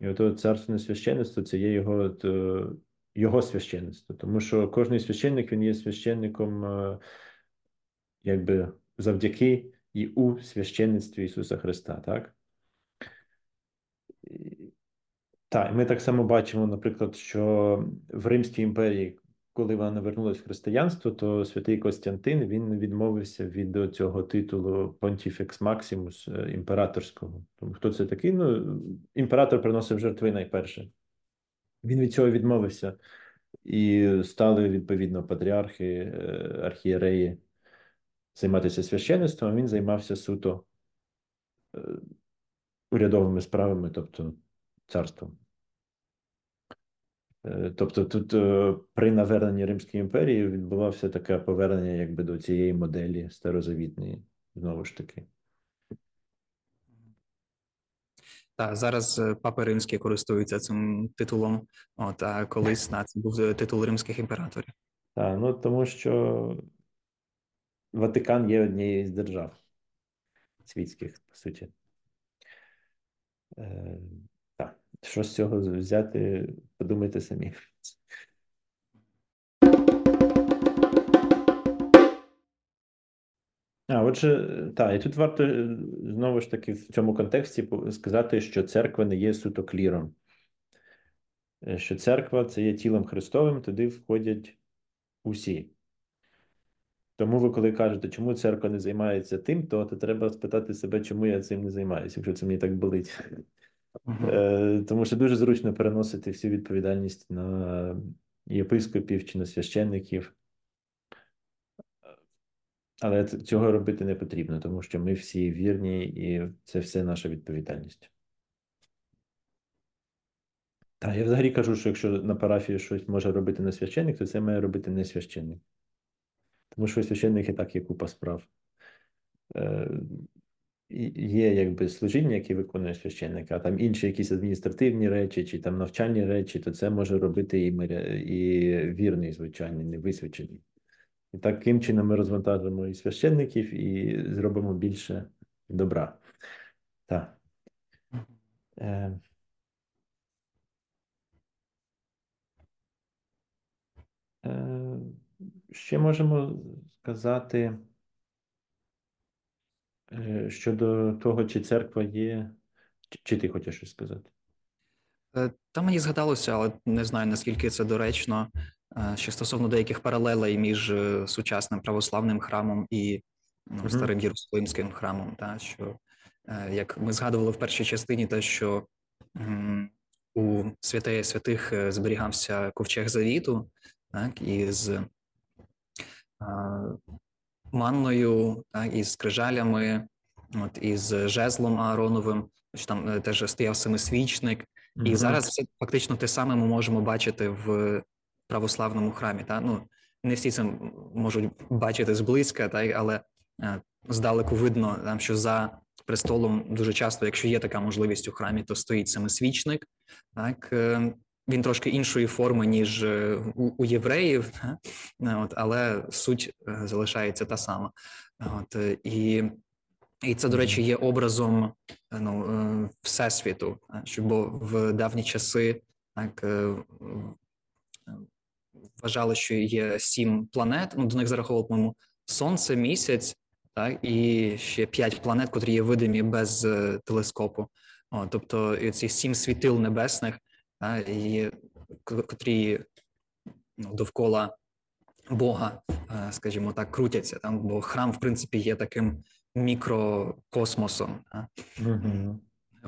І ото царственне священництво це є його його священництво. Тому що кожен священник він є священником е, якби завдяки і у священництві Ісуса Христа. Так, Так, ми так само бачимо, наприклад, що в Римській імперії. Коли вона навернулася в християнство, то святий Костянтин він відмовився від цього титулу Maximus е, імператорського. Тому хто це такий? Ну, імператор приносив жертви найперше. Він від цього відмовився і стали відповідно патріархи, е, архієреї займатися священництвом. Він займався суто е, урядовими справами, тобто царством. Е, тобто тут при наверненні Римської імперії відбувався таке повернення якби до цієї моделі старозавітної, знову ж таки. Так, зараз Папа папи римські користуються цим титулом. От а колись на це був е, титул римських імператорів. Так, ну тому що Ватикан є однією з держав світських, по суті. Е, Так, що з цього взяти, подумайте самі. А, отже, так, і тут варто е, знову ж таки в цьому контексті сказати, що церква не є суто кліром, е, що церква це є тілом Христовим, туди входять усі. Тому ви, коли кажете, чому церква не займається тим, то, то треба спитати себе, чому я цим не займаюся, якщо це мені так болить. Uh-huh. Тому що дуже зручно переносити всю відповідальність на єпископів чи на священників. Але цього робити не потрібно, тому що ми всі вірні, і це все наша відповідальність. Так, я взагалі кажу, що якщо на парафії щось може робити не священник, то це має робити не священник. Тому що священник і так є купа справ. Е, Є якби служіння, яке виконує священник, а там інші якісь адміністративні речі, чи там навчальні речі, то це може робити і, і вірний, звичайний, не висвячений. І таким чином ми розвантажимо і священників, і зробимо більше добра. Так. Е... Е... Ще можемо сказати е, щодо того, чи церква є, чи ти хочеш щось сказати? Е, та мені згадалося, але не знаю наскільки це доречно. Е, ще стосовно деяких паралелей між е, сучасним православним храмом і ну, mm-hmm. старим Єрусалимським храмом, та що як ми згадували в першій частині, те, що у святеє святих зберігався ковчег завіту, так і з манною, так і з крижалями, от із жезлом Аароновим, що там теж стояв семисвічник. І mm-hmm. зараз все фактично те саме ми можемо бачити в православному храмі. Та? Ну, Не всі це можуть бачити зблизька, та? але е, здалеку видно, там, що за престолом дуже часто, якщо є така можливість у храмі, то стоїть семисвічник. Так? Е, він трошки іншої форми, ніж е, у, у євреїв? От, але суть залишається та сама. От, І і це, до речі, є образом ну, всесвіту, бо в давні часи так вважали, що є сім планет. Ну до них зараховували, по-моєму, сонце, місяць, так і ще п'ять планет, котрі є видимі без е, телескопу. О, тобто і ці сім світил небесних, та, і, котрі ну, довкола Бога, е, скажімо так, крутяться. Там, бо храм, в принципі, є таким мікрокосмосом, та,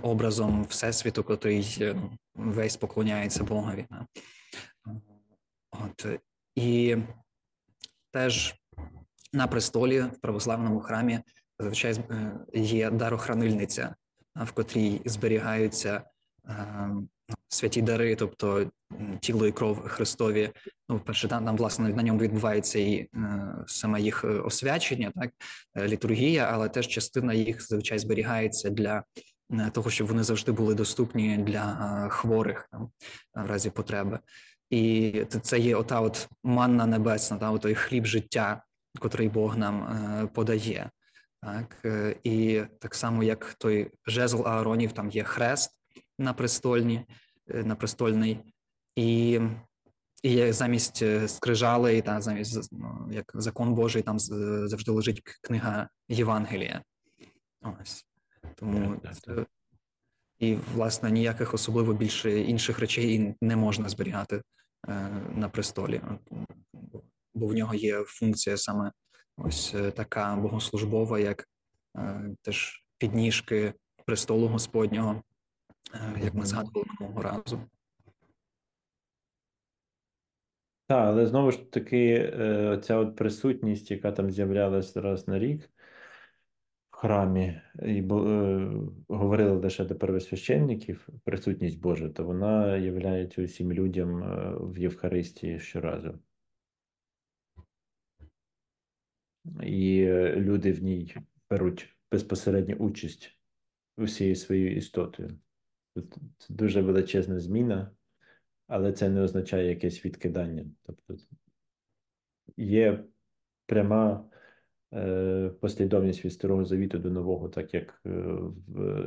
образом Всесвіту, котрий е, весь поклоняється Богові. От і теж на престолі в православному храмі зазвичай е, є дарохранильниця, в котрій зберігаються е, святі дари, тобто тіло і кров Христові. Ну, перше, там, там власне на ньому відбувається і е, саме їх освячення, так літургія, але теж частина їх зазвичай зберігається для того, щоб вони завжди були доступні для хворих там, в разі потреби. І це- є ота от манна небесна, та той хліб життя, котрий Бог нам е, подає. Так, е, і так само, як той жезл Ааронів, там є хрест на престольні, е, на престольний, і, і замість скрижалей, та замість ну, як закон Божий, там завжди лежить книга Євангелія. Ось тому і власне ніяких особливо більше інших речей не можна зберігати на престолі, бо- в нього є функція саме ось е, така богослужбова, як е, теж підніжки престолу Господнього, е, як ми згадували минулого разу. Так, але знову ж таки, е, ця от присутність, яка там з'являлась раз на рік храмі, і е, говорили лише до первосвященників, присутність Божа, то вона являється усім людям е, в Євхаристії щоразу. І е, люди в ній беруть безпосередню участь усією своєю істотою. Це дуже величезна зміна, але це не означає якесь відкидання. Тобто є пряма послідовність від Старого Завіту до Нового, так як е, в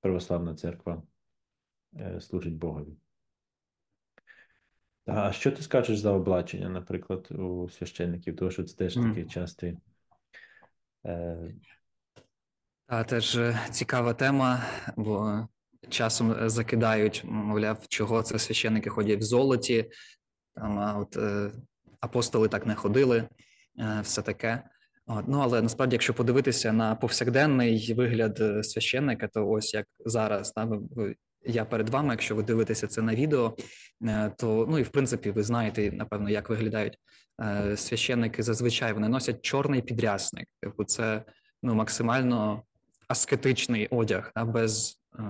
православна церква е, служить Богові. А що ти скажеш за облачення, наприклад, у священників? Тому що це теж такий частий. Е, Та теж е, цікава тема, бо часом е, закидають, мовляв, чого це священники ходять в золоті, там, а от е, апостоли так не ходили, е, все таке. От, ну, але насправді, якщо подивитися на повсякденний вигляд е, священника, то ось як зараз, ви- я перед вами, якщо ви дивитеся це на відео, е, то ну і в принципі ви знаєте, напевно, як виглядають е, священники зазвичай. Вони носять чорний підрясник. Типу, це ну, максимально аскетичний одяг, а без е,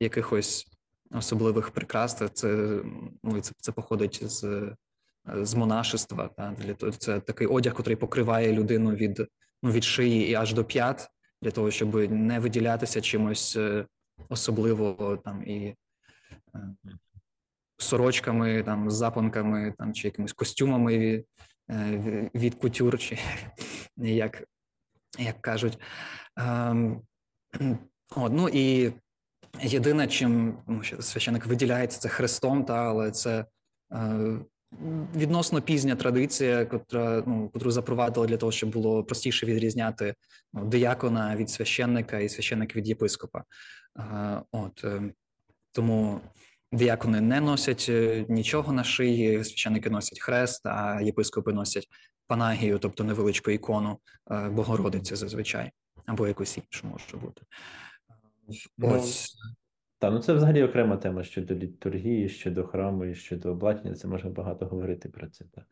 якихось особливих прикрас. Це- ну, це, це походить з, з монашества. Та, для це такий одяг, який покриває людину від, ну, від шиї і аж до п'ят, для того, щоб не виділятися чимось е, особливо там і е, сорочками, там, запонками, там, чи якимись костюмами від, е, від кутюр, чи як, як кажуть. Ем, ну і єдине, чим ну, священик виділяється, це хрестом, та, але це відносно пізня традиція, котра, ну, котру запровадили для того, щоб було простіше відрізняти ну, диякона від священника і священника від єпископа. От, е, тому диякони не носять е, нічого на шиї, священники носять хрест, а єпископи носять панагію, тобто невеличку ікону е, Богородиці зазвичай, або якусь іншу може бути. Ну, Ось Та, ну це взагалі окрема тема щодо літургії, щодо храму і щодо облачення. Це можна багато говорити про це. Та.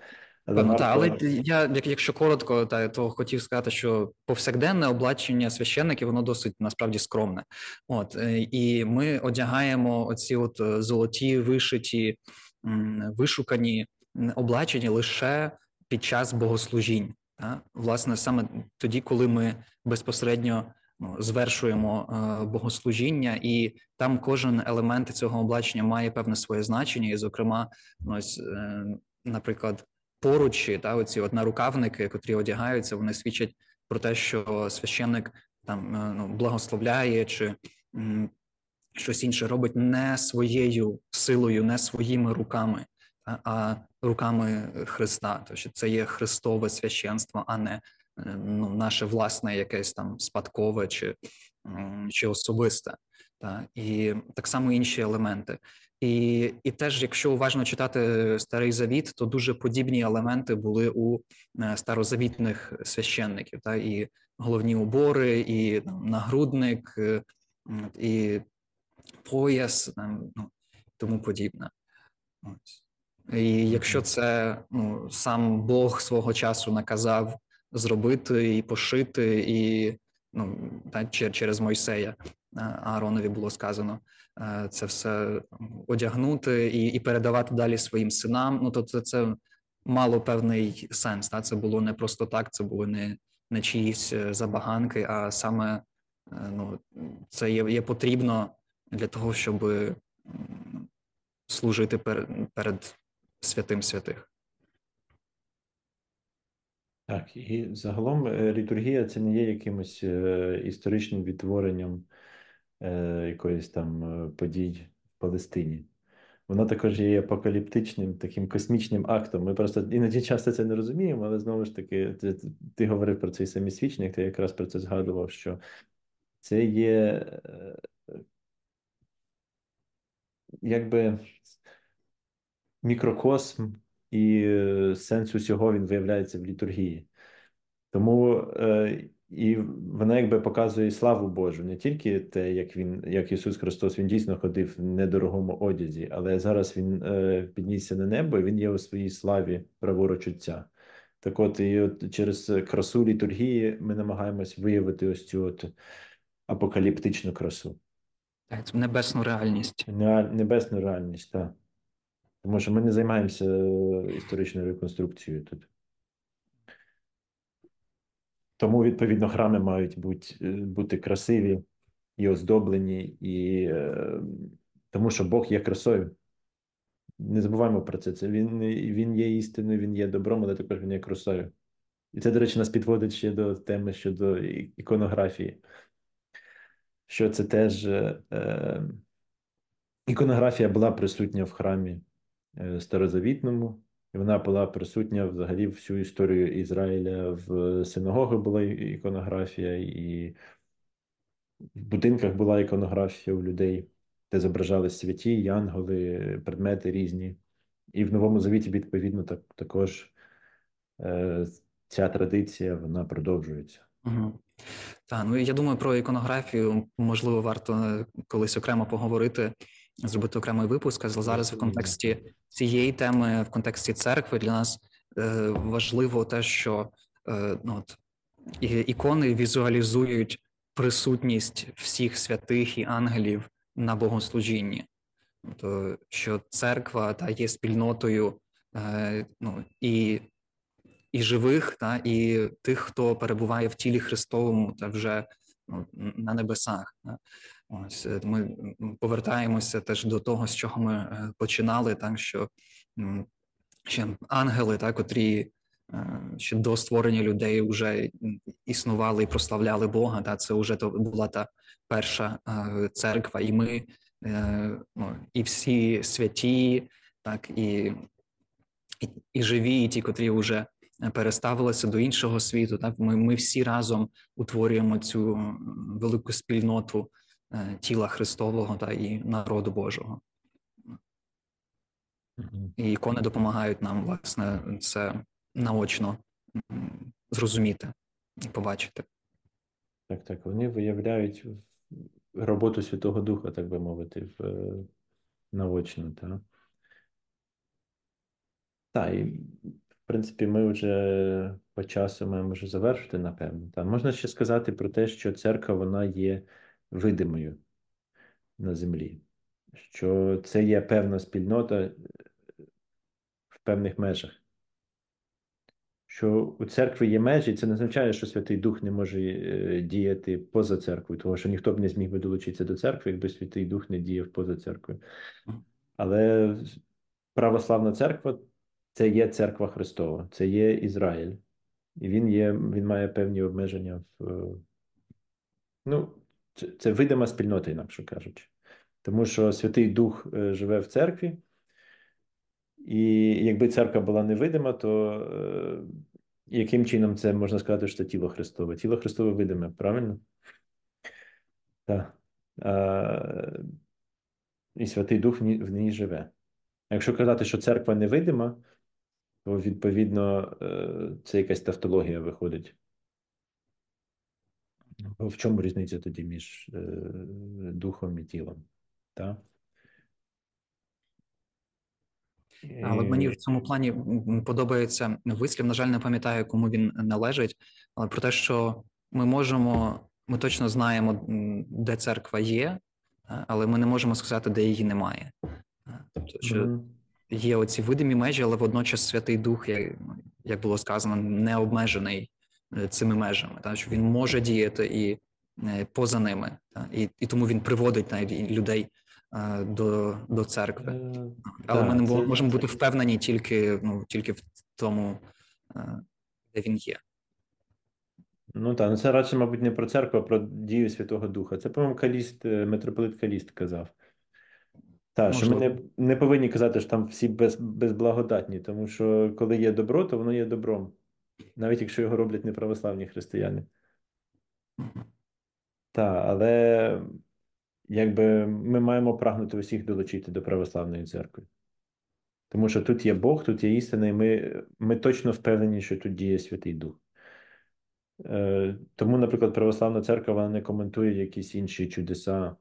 Але, та, але я, як- якщо коротко, та то хотів сказати, що повсякденне облачення священників воно досить насправді скромне. От е, і ми одягаємо оці от е, золоті вишиті, вишукані облачення лише під час богослужінь. Та? Власне, саме тоді, коли ми безпосередньо звершуємо е, богослужіння, і там кожен елемент цього облачення має певне своє значення, і, зокрема, ну, ось, е, наприклад поручі, та оці от нарукавники, котрі одягаються, вони свідчать про те, що священник там е, ну, благословляє чи щось інше робить не своєю силою, не своїми руками. а руками Христа. Тобто це є Христове священство, а не ну, наше власне якесь там спадкове чи, чи особисте. Та, і так само інші елементи. І, і теж, якщо уважно читати старий завіт, то дуже подібні елементи були у е, старозавітних священників, та і головні убори, і там, нагрудник, е, і пояс, там, ну, тому подібне. Ось. І якщо це ну, сам Бог свого часу наказав зробити і пошити, і ну, та, чер- через Мойсея е, Ааронові було сказано е, це все одягнути і, і передавати далі своїм синам. Ну то це, мало певний сенс. Та? Це було не просто так, це були не, не чиїсь е, забаганки, а саме ну, це є, є потрібно для того, щоб служити перед, перед святим святих. Так, і загалом е, літургія це не є якимось е, історичним відтворенням е, якоїсь там е, подій в Палестині. Вона також є апокаліптичним, таким космічним актом. Ми просто іноді часто це не розуміємо, але знову ж таки, ти, ти говорив про цей самісвічник, ти якраз про це згадував, що це є е, якби мікрокосм, і е, сенс усього він виявляється в літургії. Тому е, і вона якби показує славу Божу, не тільки те, як він, як Ісус Христос, він дійсно ходив в недорогому одязі, але зараз Він е, піднісся на небо, і Він є у своїй славі праворуч Отця. Так от, і от через красу літургії ми намагаємось виявити ось цю от апокаліптичну красу, небесну реальність. Небесну реальність, так. Тому що ми не займаємося е, історичною реконструкцією тут. Тому, відповідно, храми мають бути, е, бути красиві і оздоблені, і, е, тому що Бог є красою. Не забуваємо про це. це він, він є істиною, він є добром, але також він є красою. І це, до речі, нас підводить ще до теми щодо іконографії. Що це теж е, іконографія була присутня в храмі старозавітному, вона була присутня взагалі всю історію Ізраїля. В синагоги була іконографія, і в будинках була іконографія у людей, де зображали святі, янголи, предмети різні. І в Новому Завіті, відповідно, так, також е, ця традиція вона продовжується. Угу. Так, ну я думаю, про іконографію можливо варто е, колись окремо поговорити, зробити окремий випуск. Але зараз в контексті цієї теми, в контексті церкви, для нас е, важливо те, що е, ну, от, ікони візуалізують присутність всіх святих і ангелів на богослужінні. Тобто, що церква та є спільнотою е, ну, і і живих, та і тих, хто перебуває в тілі Христовому та вже ну, на небесах. Та. Ось е, ми повертаємося теж до того, з чого ми е, починали, так що ще ангели, та, котрі е, ще до створення людей вже існували і прославляли Бога. Та це вже то була та перша церква, і ми, ну, і всі святі, так і, і, і живі, і ті, котрі вже переставилися до іншого світу. Так ми, ми всі разом утворюємо цю велику спільноту тіла Христового та і народу Божого. І ікони допомагають нам власне це наочно зрозуміти і побачити. Так, так. Вони виявляють роботу Святого Духа, так би мовити, в, е, наочно, так. Так, і в принципі, ми вже по часу маємо вже завершити, напевно. Та можна ще сказати про те, що церква вона є видимою на землі, що це є певна спільнота е, в певних межах. Що у церкви є межі, це не означає, що Святий Дух не може е, діяти поза церквою, тому що ніхто б не зміг би долучитися до церкви, якби Святий Дух не діяв поза церквою. Але православна церква це є церква Христова, це є Ізраїль. І він є, він має певні обмеження в. е, Ну, це, це видима спільнота, інакше кажучи. Тому що Святий Дух е, живе в церкві, І якби церква була невидима, то е, яким чином це можна сказати, що це тіло Христове? Тіло Христове видиме, правильно? Так. Е, і Святий Дух в ній, живе. А якщо казати, що церква невидима, то відповідно е, це якась тавтологія виходить. В чому різниця тоді між е, духом і тілом? Так? Але мені в цьому плані подобається вислів. На жаль, не пам'ятаю, кому він належить, але про те, що ми можемо, ми точно знаємо, де церква є, е, але ми не можемо сказати, де її немає. Е, Тобто, що є оці видимі межі, але водночас Святий Дух, як, було сказано, не обмежений е, цими межами. Та, що він може діяти і е, поза ними, та, і, і тому він приводить навіть людей е, до, до церкви. Е, Але так, ми не це- мо- можемо бути впевнені тільки, ну, тільки в тому, е, де він є. Ну так, ну це радше, мабуть, не про церкву, а про дію Святого Духа. Це, по-моєму, Каліст, е, митрополит Каліст казав. Так, що ми не, не повинні казати, що там всі без, безблагодатні, тому що коли є добро, то воно є добром, навіть якщо його роблять неправославні християни. Так, але якби ми маємо прагнути усіх долучити до православної церкви. Тому що тут є Бог, тут є істина, і ми, ми точно впевнені, що тут діє Святий Дух. Е, Тому, наприклад, православна церква вона не коментує якісь інші чудеса,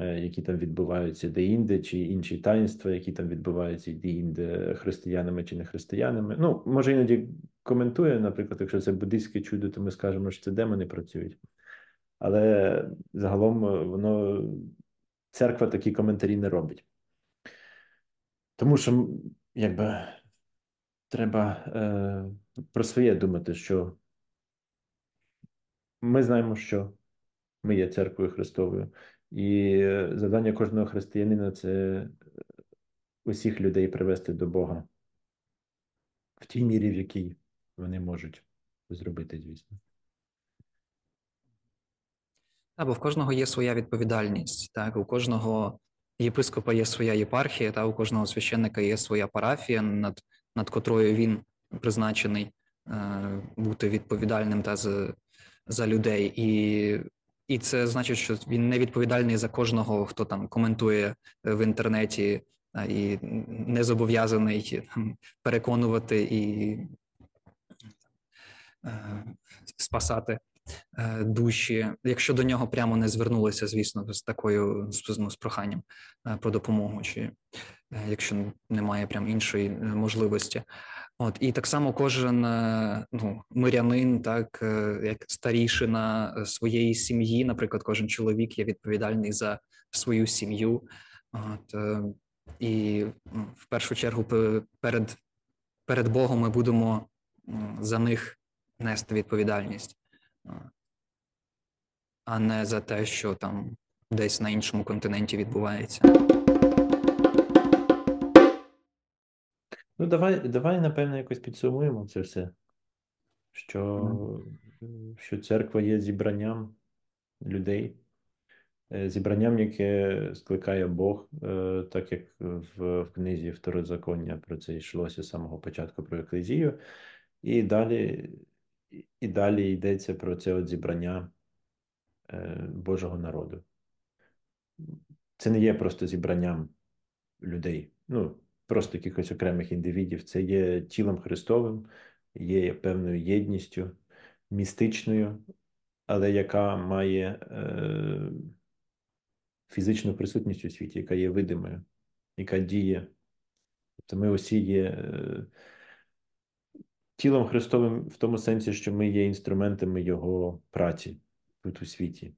е, які там відбуваються де-інде, чи інші таїнства, які там відбуваються де-інде християнами чи не християнами. Ну, може, іноді коментує, наприклад, якщо це буддийське чудо, то ми скажемо, що це демони працюють. Але загалом е, воно церква такі коментарі не робить. Тому що, якби, треба е, про своє думати, що ми знаємо, що ми є церквою Христовою, і е, завдання кожного християнина це усіх людей привести до Бога в тій мірі, в якій вони можуть зробити, звісно. Та, бо в кожного є своя відповідальність. Так, у кожного єпископа є своя єпархія, та у кожного священника є своя парафія, над, над котрою він призначений е, бути відповідальним та за, за людей. І, і це значить, що він не відповідальний за кожного, хто там коментує е, в інтернеті, і не зобов'язаний переконувати і спасати е, душі, якщо до нього прямо не звернулися, звісно, з такою ну, з проханням е, про допомогу, чи е, якщо немає прям іншої е, можливості. От і так само кожен е, ну, мирянин, так е, як старішина е, своєї сім'ї, наприклад, кожен чоловік є відповідальний за свою сім'ю. От, е, і ну, в першу чергу перед, перед Богом ми будемо за них нести відповідальність а, не за те, що там десь на іншому континенті відбувається. Ну, давай, давай, напевно, якось підсумуємо це все. Що, що церква є зібранням людей, е, зібранням, яке скликає Бог, е, так як в, в книзі Второзаконня про це йшлося з самого початку про еклезію. І далі, і далі йдеться про це от зібрання е, Божого народу. Це не є просто зібранням людей, ну, просто якихось окремих індивідів. Це є тілом Христовим, є певною єдністю, містичною, але яка має е, фізичну присутність у світі, яка є видимою, яка діє. Тобто ми усі є е, тілом Христовим в тому сенсі, що ми є інструментами Його праці тут у світі.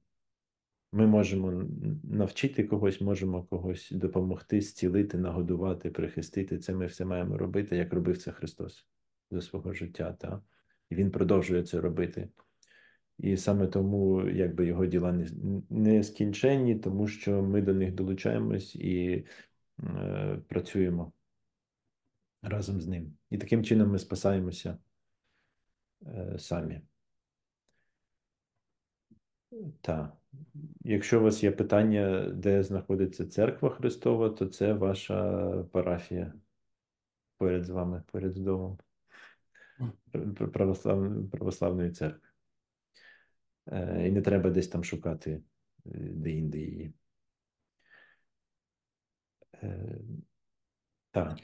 Ми можемо навчити когось, можемо когось допомогти, зцілити, нагодувати, прихистити. Це ми все маємо робити, як робив це Христос за свого життя. Та? І Він продовжує це робити. І саме тому якби його діла не, не скінченні, тому що ми до них долучаємось і е, працюємо разом з ним. І таким чином ми спасаємося е, самі. Так. Якщо у вас є питання, де знаходиться церква Христова, то це ваша парафія. поряд з вами, поряд з домом православ, православної церкви. Е, І не треба десь там шукати е, де-інде її. Е, Так.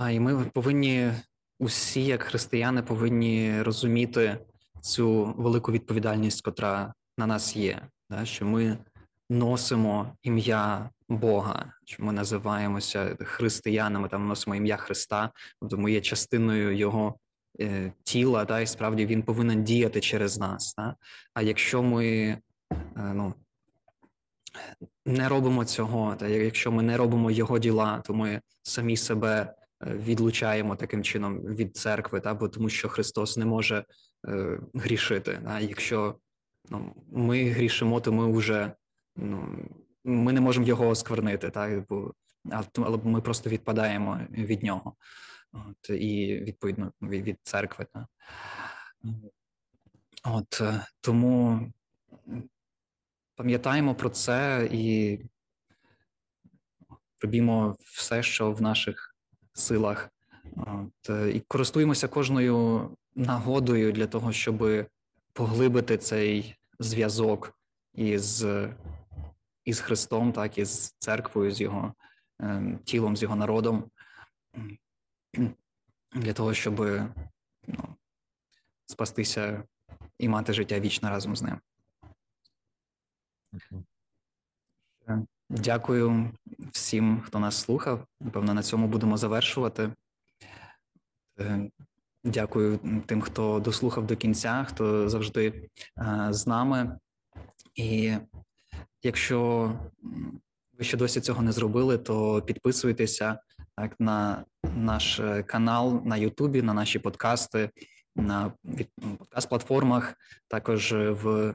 Та, і ми повинні усі, як християни, повинні розуміти цю велику відповідальність, котра на нас є, да? що ми носимо ім'я Бога, що ми називаємося християнами, там носимо ім'я Христа, тобто ми є частиною Його е, тіла, да? і справді він повинен діяти через нас. Да? А якщо ми е, ну, не робимо цього, та якщо ми не робимо його діла, то ми самі себе відлучаємо таким чином від церкви, та бо тому, що Христос не може е, грішити. Та? Якщо ну, ми грішимо, то ми вже ну, ми не можемо його осквернити, та бо а, але ми просто відпадаємо від нього, от і відповідно від, від церкви. Та? От е, тому пам'ятаємо про це і робімо все, що в наших силах, От, е, і користуємося кожною нагодою для того, щоб поглибити цей зв'язок із, із Христом, так і з церквою, з його ем, тілом, з його народом, для того, щоб ну, спастися і мати життя вічне разом з ним. Дякую всім, хто нас слухав. Напевно, на цьому будемо завершувати. Е, Дякую тим, хто дослухав до кінця, хто завжди е, з нами. І якщо ви ще досі цього не зробили, то підписуйтеся так, на наш е, канал на Ютубі, на наші подкасти, на подкаст-платформах, також в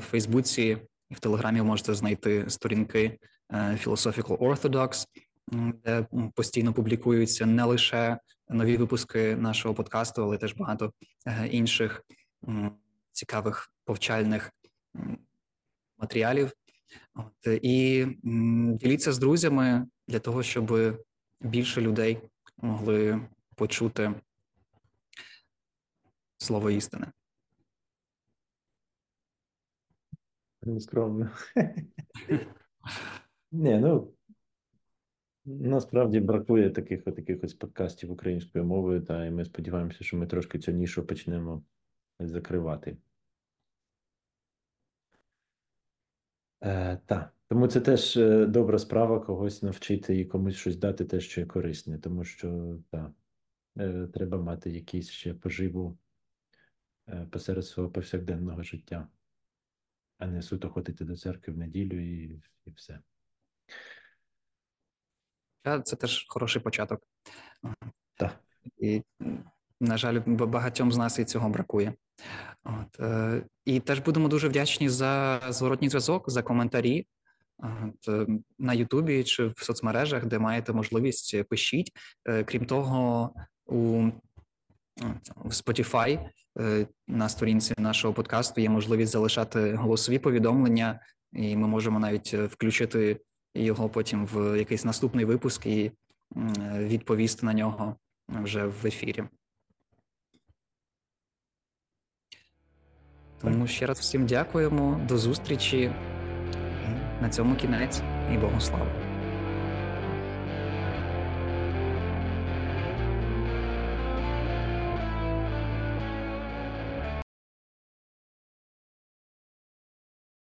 Фейсбуці і в Телеграмі можете знайти сторінки Philosophical Orthodox, де постійно публікуються не лише нові випуски нашого подкасту, але теж багато е, інших цікавих повчальних матеріалів. От, е, і діліться з друзями для того, щоб більше людей могли почути слово істини. Нескромно. Ні, ну насправді бракує таких от якихось подкастів українською мовою, та і ми сподіваємося, що ми трошки цю нішу почнемо закривати. Е, так, тому це теж е, добра справа когось навчити і комусь щось дати те, що є корисне, тому що так, е, треба мати якісь ще поживу е, посеред свого повсякденного життя, а не суто ходити до церкви в неділю і, і все. Це теж хороший початок. Так. І, на жаль, багатьом з нас і цього бракує. От, е, і теж будемо дуже вдячні за зворотній зв'язок, за коментарі. От, е, на Ютубі чи в соцмережах, де маєте можливість, е, пишіть. Крім того, у в Spotify на сторінці нашого подкасту є можливість залишати голосові повідомлення, і ми можемо навіть включити його потім в якийсь наступний випуск і відповісти на нього вже в ефірі. Тому ще раз всім дякуємо. До зустрічі. На цьому кінець і Богу слава.